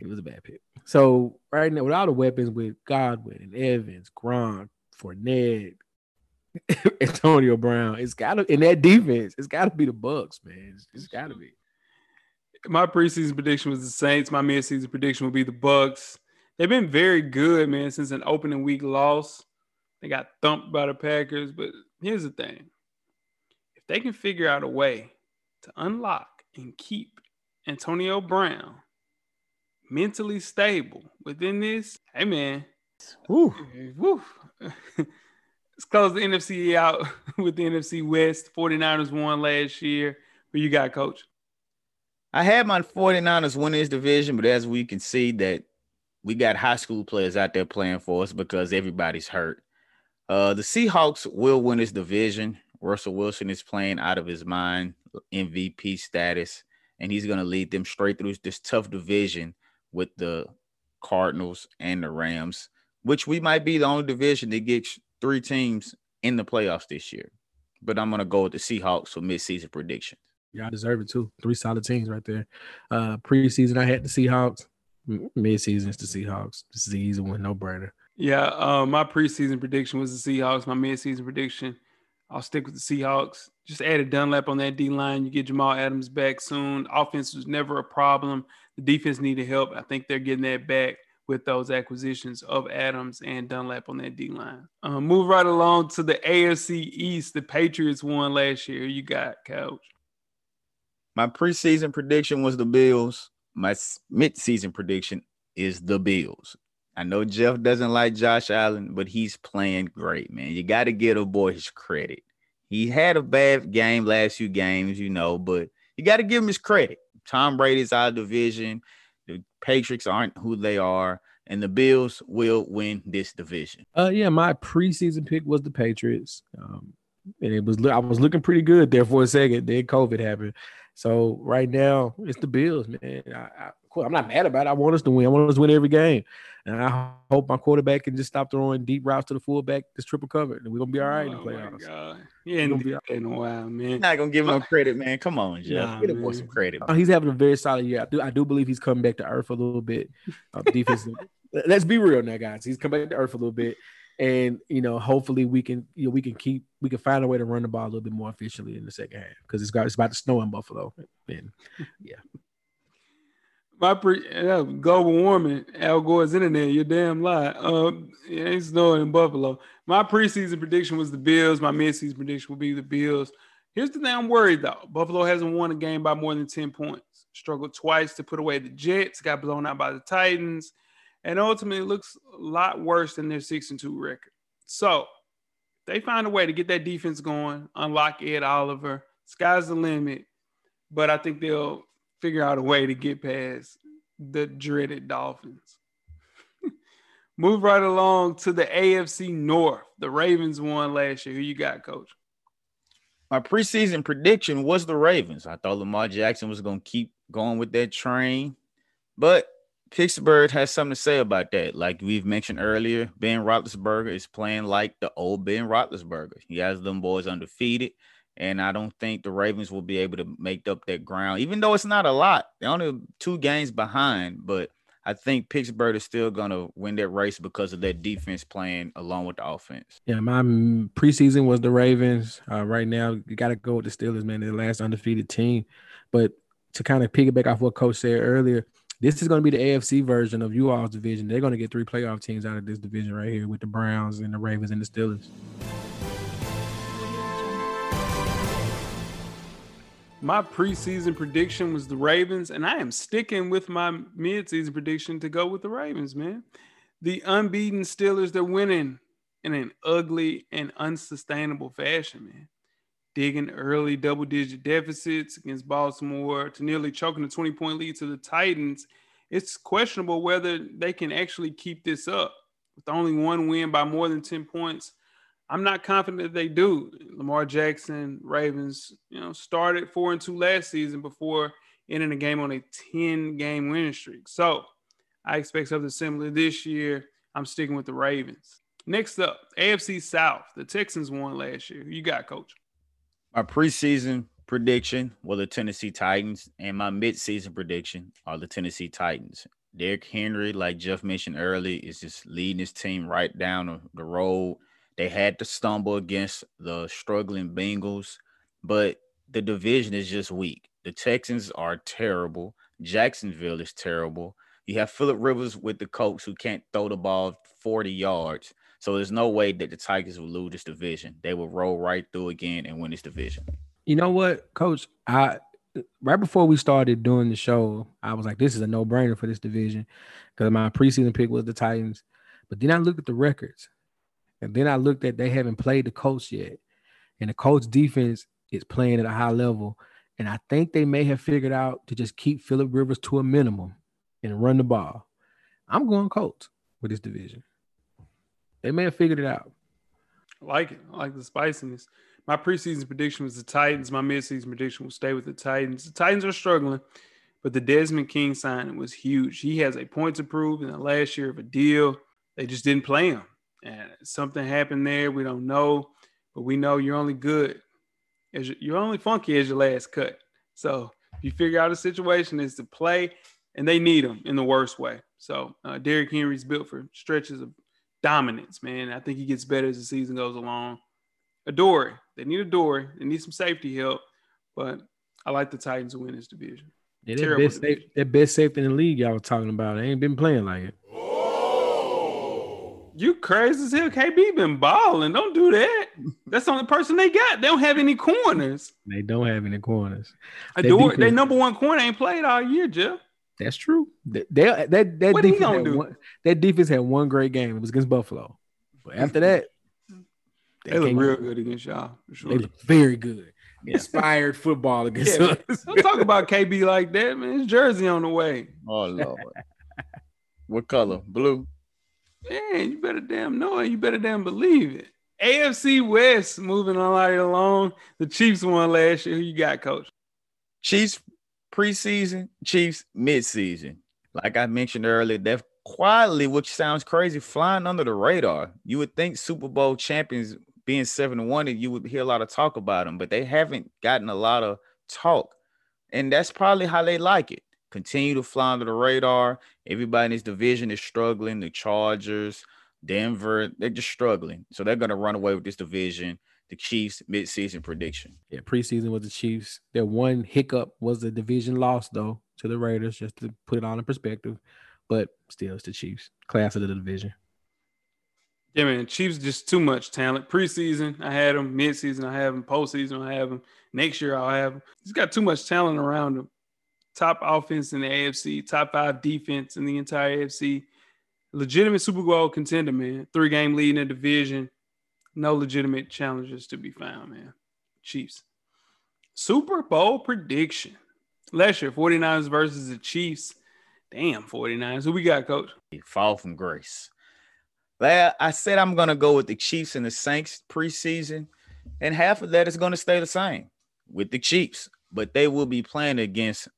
it was a bad pick. So right now, with all the weapons with Godwin and Evans, Gronk, Fournette, Antonio Brown. It's got to in that defense. It's got to be the Bucs, man. it's, it's got to be. My preseason prediction was the Saints. My midseason prediction would be the Bucks. They've been very good, man, since an opening week loss. They got thumped by the Packers, but here's the thing: if they can figure out a way to unlock and keep Antonio Brown mentally stable within this, hey man, woo, woo. Let's close the NFC out with the NFC West. 49ers won last year. Who you got, coach? I had my 49ers win this division, but as we can see that we got high school players out there playing for us because everybody's hurt. Uh, the Seahawks will win this division. Russell Wilson is playing out of his mind, MVP status, and he's going to lead them straight through this tough division with the Cardinals and the Rams, which we might be the only division that gets three teams in the playoffs this year. But I'm gonna go with the Seahawks for midseason predictions. Yeah, I deserve it too. Three solid teams right there. Uh preseason I had the Seahawks. Midseason it's the Seahawks. This is the easy one, no brainer. Yeah, uh, my preseason prediction was the Seahawks. My midseason prediction, I'll stick with the Seahawks. Just added Dunlap on that D line. You get Jamal Adams back soon. Offense was never a problem. The defense needed help. I think they're getting that back with those acquisitions of Adams and Dunlap on that D line. Um, move right along to the AFC East. The Patriots won last year. You got coach. My preseason prediction was the Bills. My mid-season prediction is the Bills. I know Jeff doesn't like Josh Allen, but he's playing great, man. You got to give a boy his credit. He had a bad game last few games, you know, but you got to give him his credit. Tom Brady's of division. Patriots aren't who they are, and the Bills will win this division. Uh, yeah, my preseason pick was the Patriots. Um, and it was I was looking pretty good there for a second. Then COVID happened. So right now it's the Bills, man. I, I, I'm not mad about it. I want us to win. I want us to win every game, and I hope my quarterback can just stop throwing deep routes to the fullback. This triple cover, and we're gonna be all right oh in the oh playoffs. God. Yeah, in a while, man. Not gonna give him no credit, man. Come on, Jeff. Nah, Get him some credit. Oh, he's having a very solid year. I do, I do believe he's coming back to earth a little bit. Uh, defense. Let's be real now, guys. He's coming back to earth a little bit and you know, hopefully we can you know we can keep we can find a way to run the ball a little bit more efficiently in the second half because it's got it's about to snow in Buffalo. And yeah. My pre yeah, global warming, Al Gore's internet, you're damn lie. Um, it ain't snowing in Buffalo. My preseason prediction was the Bills. My midseason prediction will be the Bills. Here's the thing I'm worried though. Buffalo hasn't won a game by more than 10 points. Struggled twice to put away the Jets, got blown out by the Titans and ultimately looks a lot worse than their six and two record. So they find a way to get that defense going, unlock Ed Oliver. Sky's the limit, but I think they'll figure out a way to get past the dreaded Dolphins. Move right along to the AFC North. The Ravens won last year. Who you got, coach? My preseason prediction was the Ravens. I thought Lamar Jackson was going to keep going with that train, but Pittsburgh has something to say about that. Like we've mentioned earlier, Ben Roethlisberger is playing like the old Ben Roethlisberger. He has them boys undefeated, and I don't think the Ravens will be able to make up that ground, even though it's not a lot. They're only two games behind, but I think Pittsburgh is still gonna win that race because of that defense playing along with the offense. Yeah, my preseason was the Ravens. Uh, right now, you got to go with the Steelers, man. They're the last undefeated team. But to kind of piggyback off what Coach said earlier, this is going to be the AFC version of you all's division. They're going to get three playoff teams out of this division right here with the Browns and the Ravens and the Steelers. My preseason prediction was the Ravens, and I am sticking with my midseason prediction to go with the Ravens, man. The unbeaten Steelers, they're winning in an ugly and unsustainable fashion, man digging early double digit deficits against Baltimore to nearly choking a 20 point lead to the Titans, it's questionable whether they can actually keep this up. With only one win by more than 10 points, I'm not confident that they do. Lamar Jackson, Ravens, you know, started four and two last season before ending the game on a 10 game winning streak. So I expect something similar this year. I'm sticking with the Ravens. Next up, AFC South. The Texans won last year. Who you got, coach? My preseason prediction were the Tennessee Titans, and my midseason prediction are the Tennessee Titans. Derrick Henry, like Jeff mentioned earlier, is just leading his team right down the road. They had to stumble against the struggling Bengals, but the division is just weak. The Texans are terrible. Jacksonville is terrible. You have Philip Rivers with the Colts who can't throw the ball 40 yards. So there's no way that the Tigers will lose this division. They will roll right through again and win this division. You know what, Coach? I right before we started doing the show, I was like, this is a no-brainer for this division because my preseason pick was the Titans. But then I looked at the records, and then I looked at they haven't played the Colts yet, and the Colts defense is playing at a high level. And I think they may have figured out to just keep Philip Rivers to a minimum and run the ball. I'm going Colts with this division. They may have figured it out. I like it. I like the spiciness. My preseason prediction was the Titans. My midseason prediction will stay with the Titans. The Titans are struggling, but the Desmond King signing was huge. He has a point to prove in the last year of a deal. They just didn't play him. And something happened there. We don't know, but we know you're only good as you're only funky as your last cut. So if you figure out a situation is to play, and they need him in the worst way. So uh, Derrick Henry's built for stretches of dominance, man. I think he gets better as the season goes along. Adoree', they need Adoree'. They need some safety help, but I like the Titans to win this division. Yeah, that best, safe, that best safety in the league y'all were talking about. I ain't been playing like it. You crazy as hell. KB been balling. Don't do that. That's the only person they got. They don't have any corners. They don't have any corners. They, do, defense- they number one corner ain't played all year, Jeff. That's true. That that that, that defense had do? one, that defense had one great game. It was against Buffalo. But after that, They look real good against y'all. For sure. They look very good. Yeah. Inspired football against Yeah, us. Don't talk about KB like that, man. His jersey on the way. Oh Lord. what color? Blue. Man, you better damn know it. You better damn believe it. AFC West moving on right along. The Chiefs won last year. Who you got, coach? Chiefs preseason, Chiefs midseason. Like I mentioned earlier, they're quietly, which sounds crazy, flying under the radar. You would think Super Bowl champions being 7 and 1, and you would hear a lot of talk about them, but they haven't gotten a lot of talk. And that's probably how they like it. Continue to fly under the radar. Everybody in this division is struggling. The Chargers, Denver, they're just struggling. So they're going to run away with this division. The Chiefs midseason prediction. Yeah, preseason was the Chiefs. Their one hiccup was the division loss, though, to the Raiders, just to put it all in perspective. But still, it's the Chiefs, class of the division. Yeah, man. Chiefs just too much talent. Preseason, I had them. Midseason, I have them. Postseason, I have them. Next year, I'll have them. He's got too much talent around him. Top offense in the AFC, top five defense in the entire AFC. Legitimate Super Bowl contender, man. Three game lead in the division. No legitimate challenges to be found, man. Chiefs. Super Bowl prediction. Last year, 49ers versus the Chiefs. Damn, 49ers. Who we got, coach? fall from grace. I said I'm gonna go with the Chiefs and the Saints preseason, and half of that is gonna stay the same with the Chiefs, but they will be playing against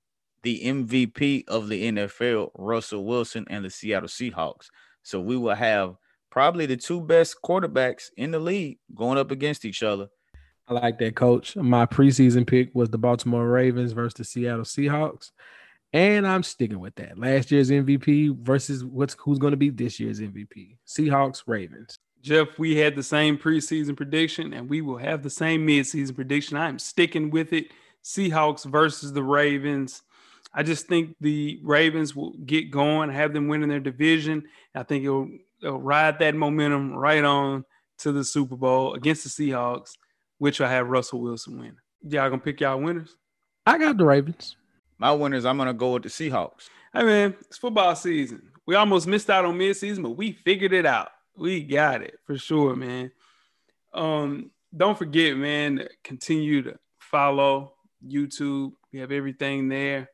the MVP of the NFL, Russell Wilson, and the Seattle Seahawks. So we will have probably the two best quarterbacks in the league going up against each other. I like that, coach. My preseason pick was the Baltimore Ravens versus the Seattle Seahawks. And I'm sticking with that. Last year's MVP versus what's who's going to be this year's MVP. Seahawks, Ravens. Jeff, we had the same preseason prediction, and we will have the same midseason prediction. I'm sticking with it. Seahawks versus the Ravens. I just think the Ravens will get going, have them winning their division. I think it'll, it'll ride that momentum right on to the Super Bowl against the Seahawks, which I have Russell Wilson win. Y'all gonna pick y'all winners? I got the Ravens. My winners, I'm gonna go with the Seahawks. Hey man, it's football season. We almost missed out on midseason, but we figured it out. We got it for sure, man. Um, don't forget, man, continue to follow YouTube. We have everything there.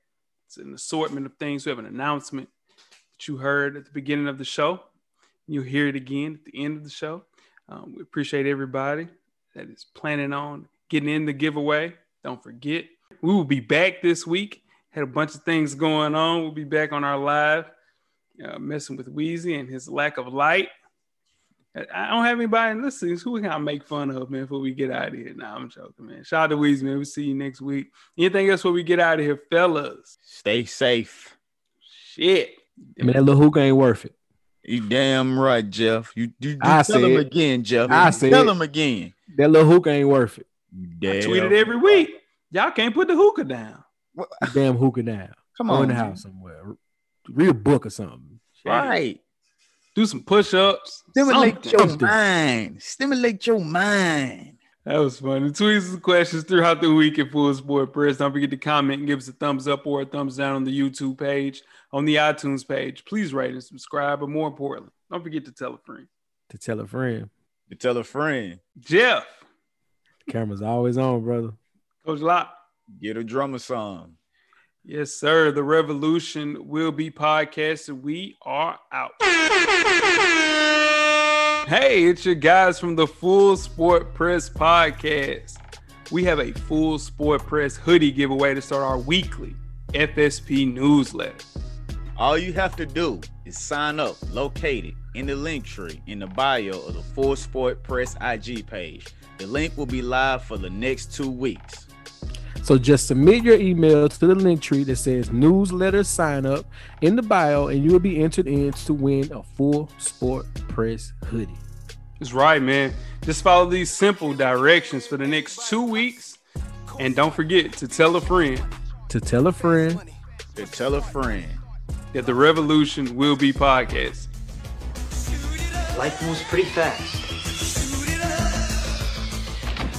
It's an assortment of things. We have an announcement that you heard at the beginning of the show. You'll hear it again at the end of the show. Um, we appreciate everybody that is planning on getting in the giveaway. Don't forget, we will be back this week. Had a bunch of things going on. We'll be back on our live, uh, messing with Weezy and his lack of light. I- I don't have anybody listening. Who we gonna make fun of, man, before we get out of here? Nah, I'm joking, man. Shout out to Weezy, man. We'll see you next week. Anything else before we get out of here, fellas? Stay safe. Shit. I mean, that little hook ain't worth it. You damn right, Jeff. You, you, you I tell them said- again, Jeff. I You said- tell them again. That little hook ain't worth it. You I damn tweet it every week. Y'all can't put the hookah down. Damn hookah down. Come Or on, in the house somewhere. Read a book or something. Right. Do some push-ups. Stimulate something. your mind. Stimulate your mind. That was funny. Tweet us questions throughout the week at Full Sport Press. Don't forget to comment and give us a thumbs up or a thumbs down on the YouTube page, on the iTunes page. Please rate and subscribe. But more importantly, don't forget to tell a friend. To tell a friend. To tell a friend. Jeff, The camera's always on, brother. Coach Lock. Get a drummer song. Yes, sir. The revolution will be podcasted. We are out. Hey, it's your guys from the Full Sport Press podcast. We have a Full Sport Press hoodie giveaway to start our weekly FSP newsletter. All you have to do is sign up located in the link tree in the bio of the Full Sport Press IG page. The link will be live for the next two weeks. So just submit your email to the link tree that says newsletter sign up in the bio, and you will be entered in to win a full sport press hoodie. That's right, man. Just follow these simple directions for the next two weeks. And don't forget to tell a friend To tell a friend, To tell a friend. that the revolution will be podcast. Life moves pretty fast.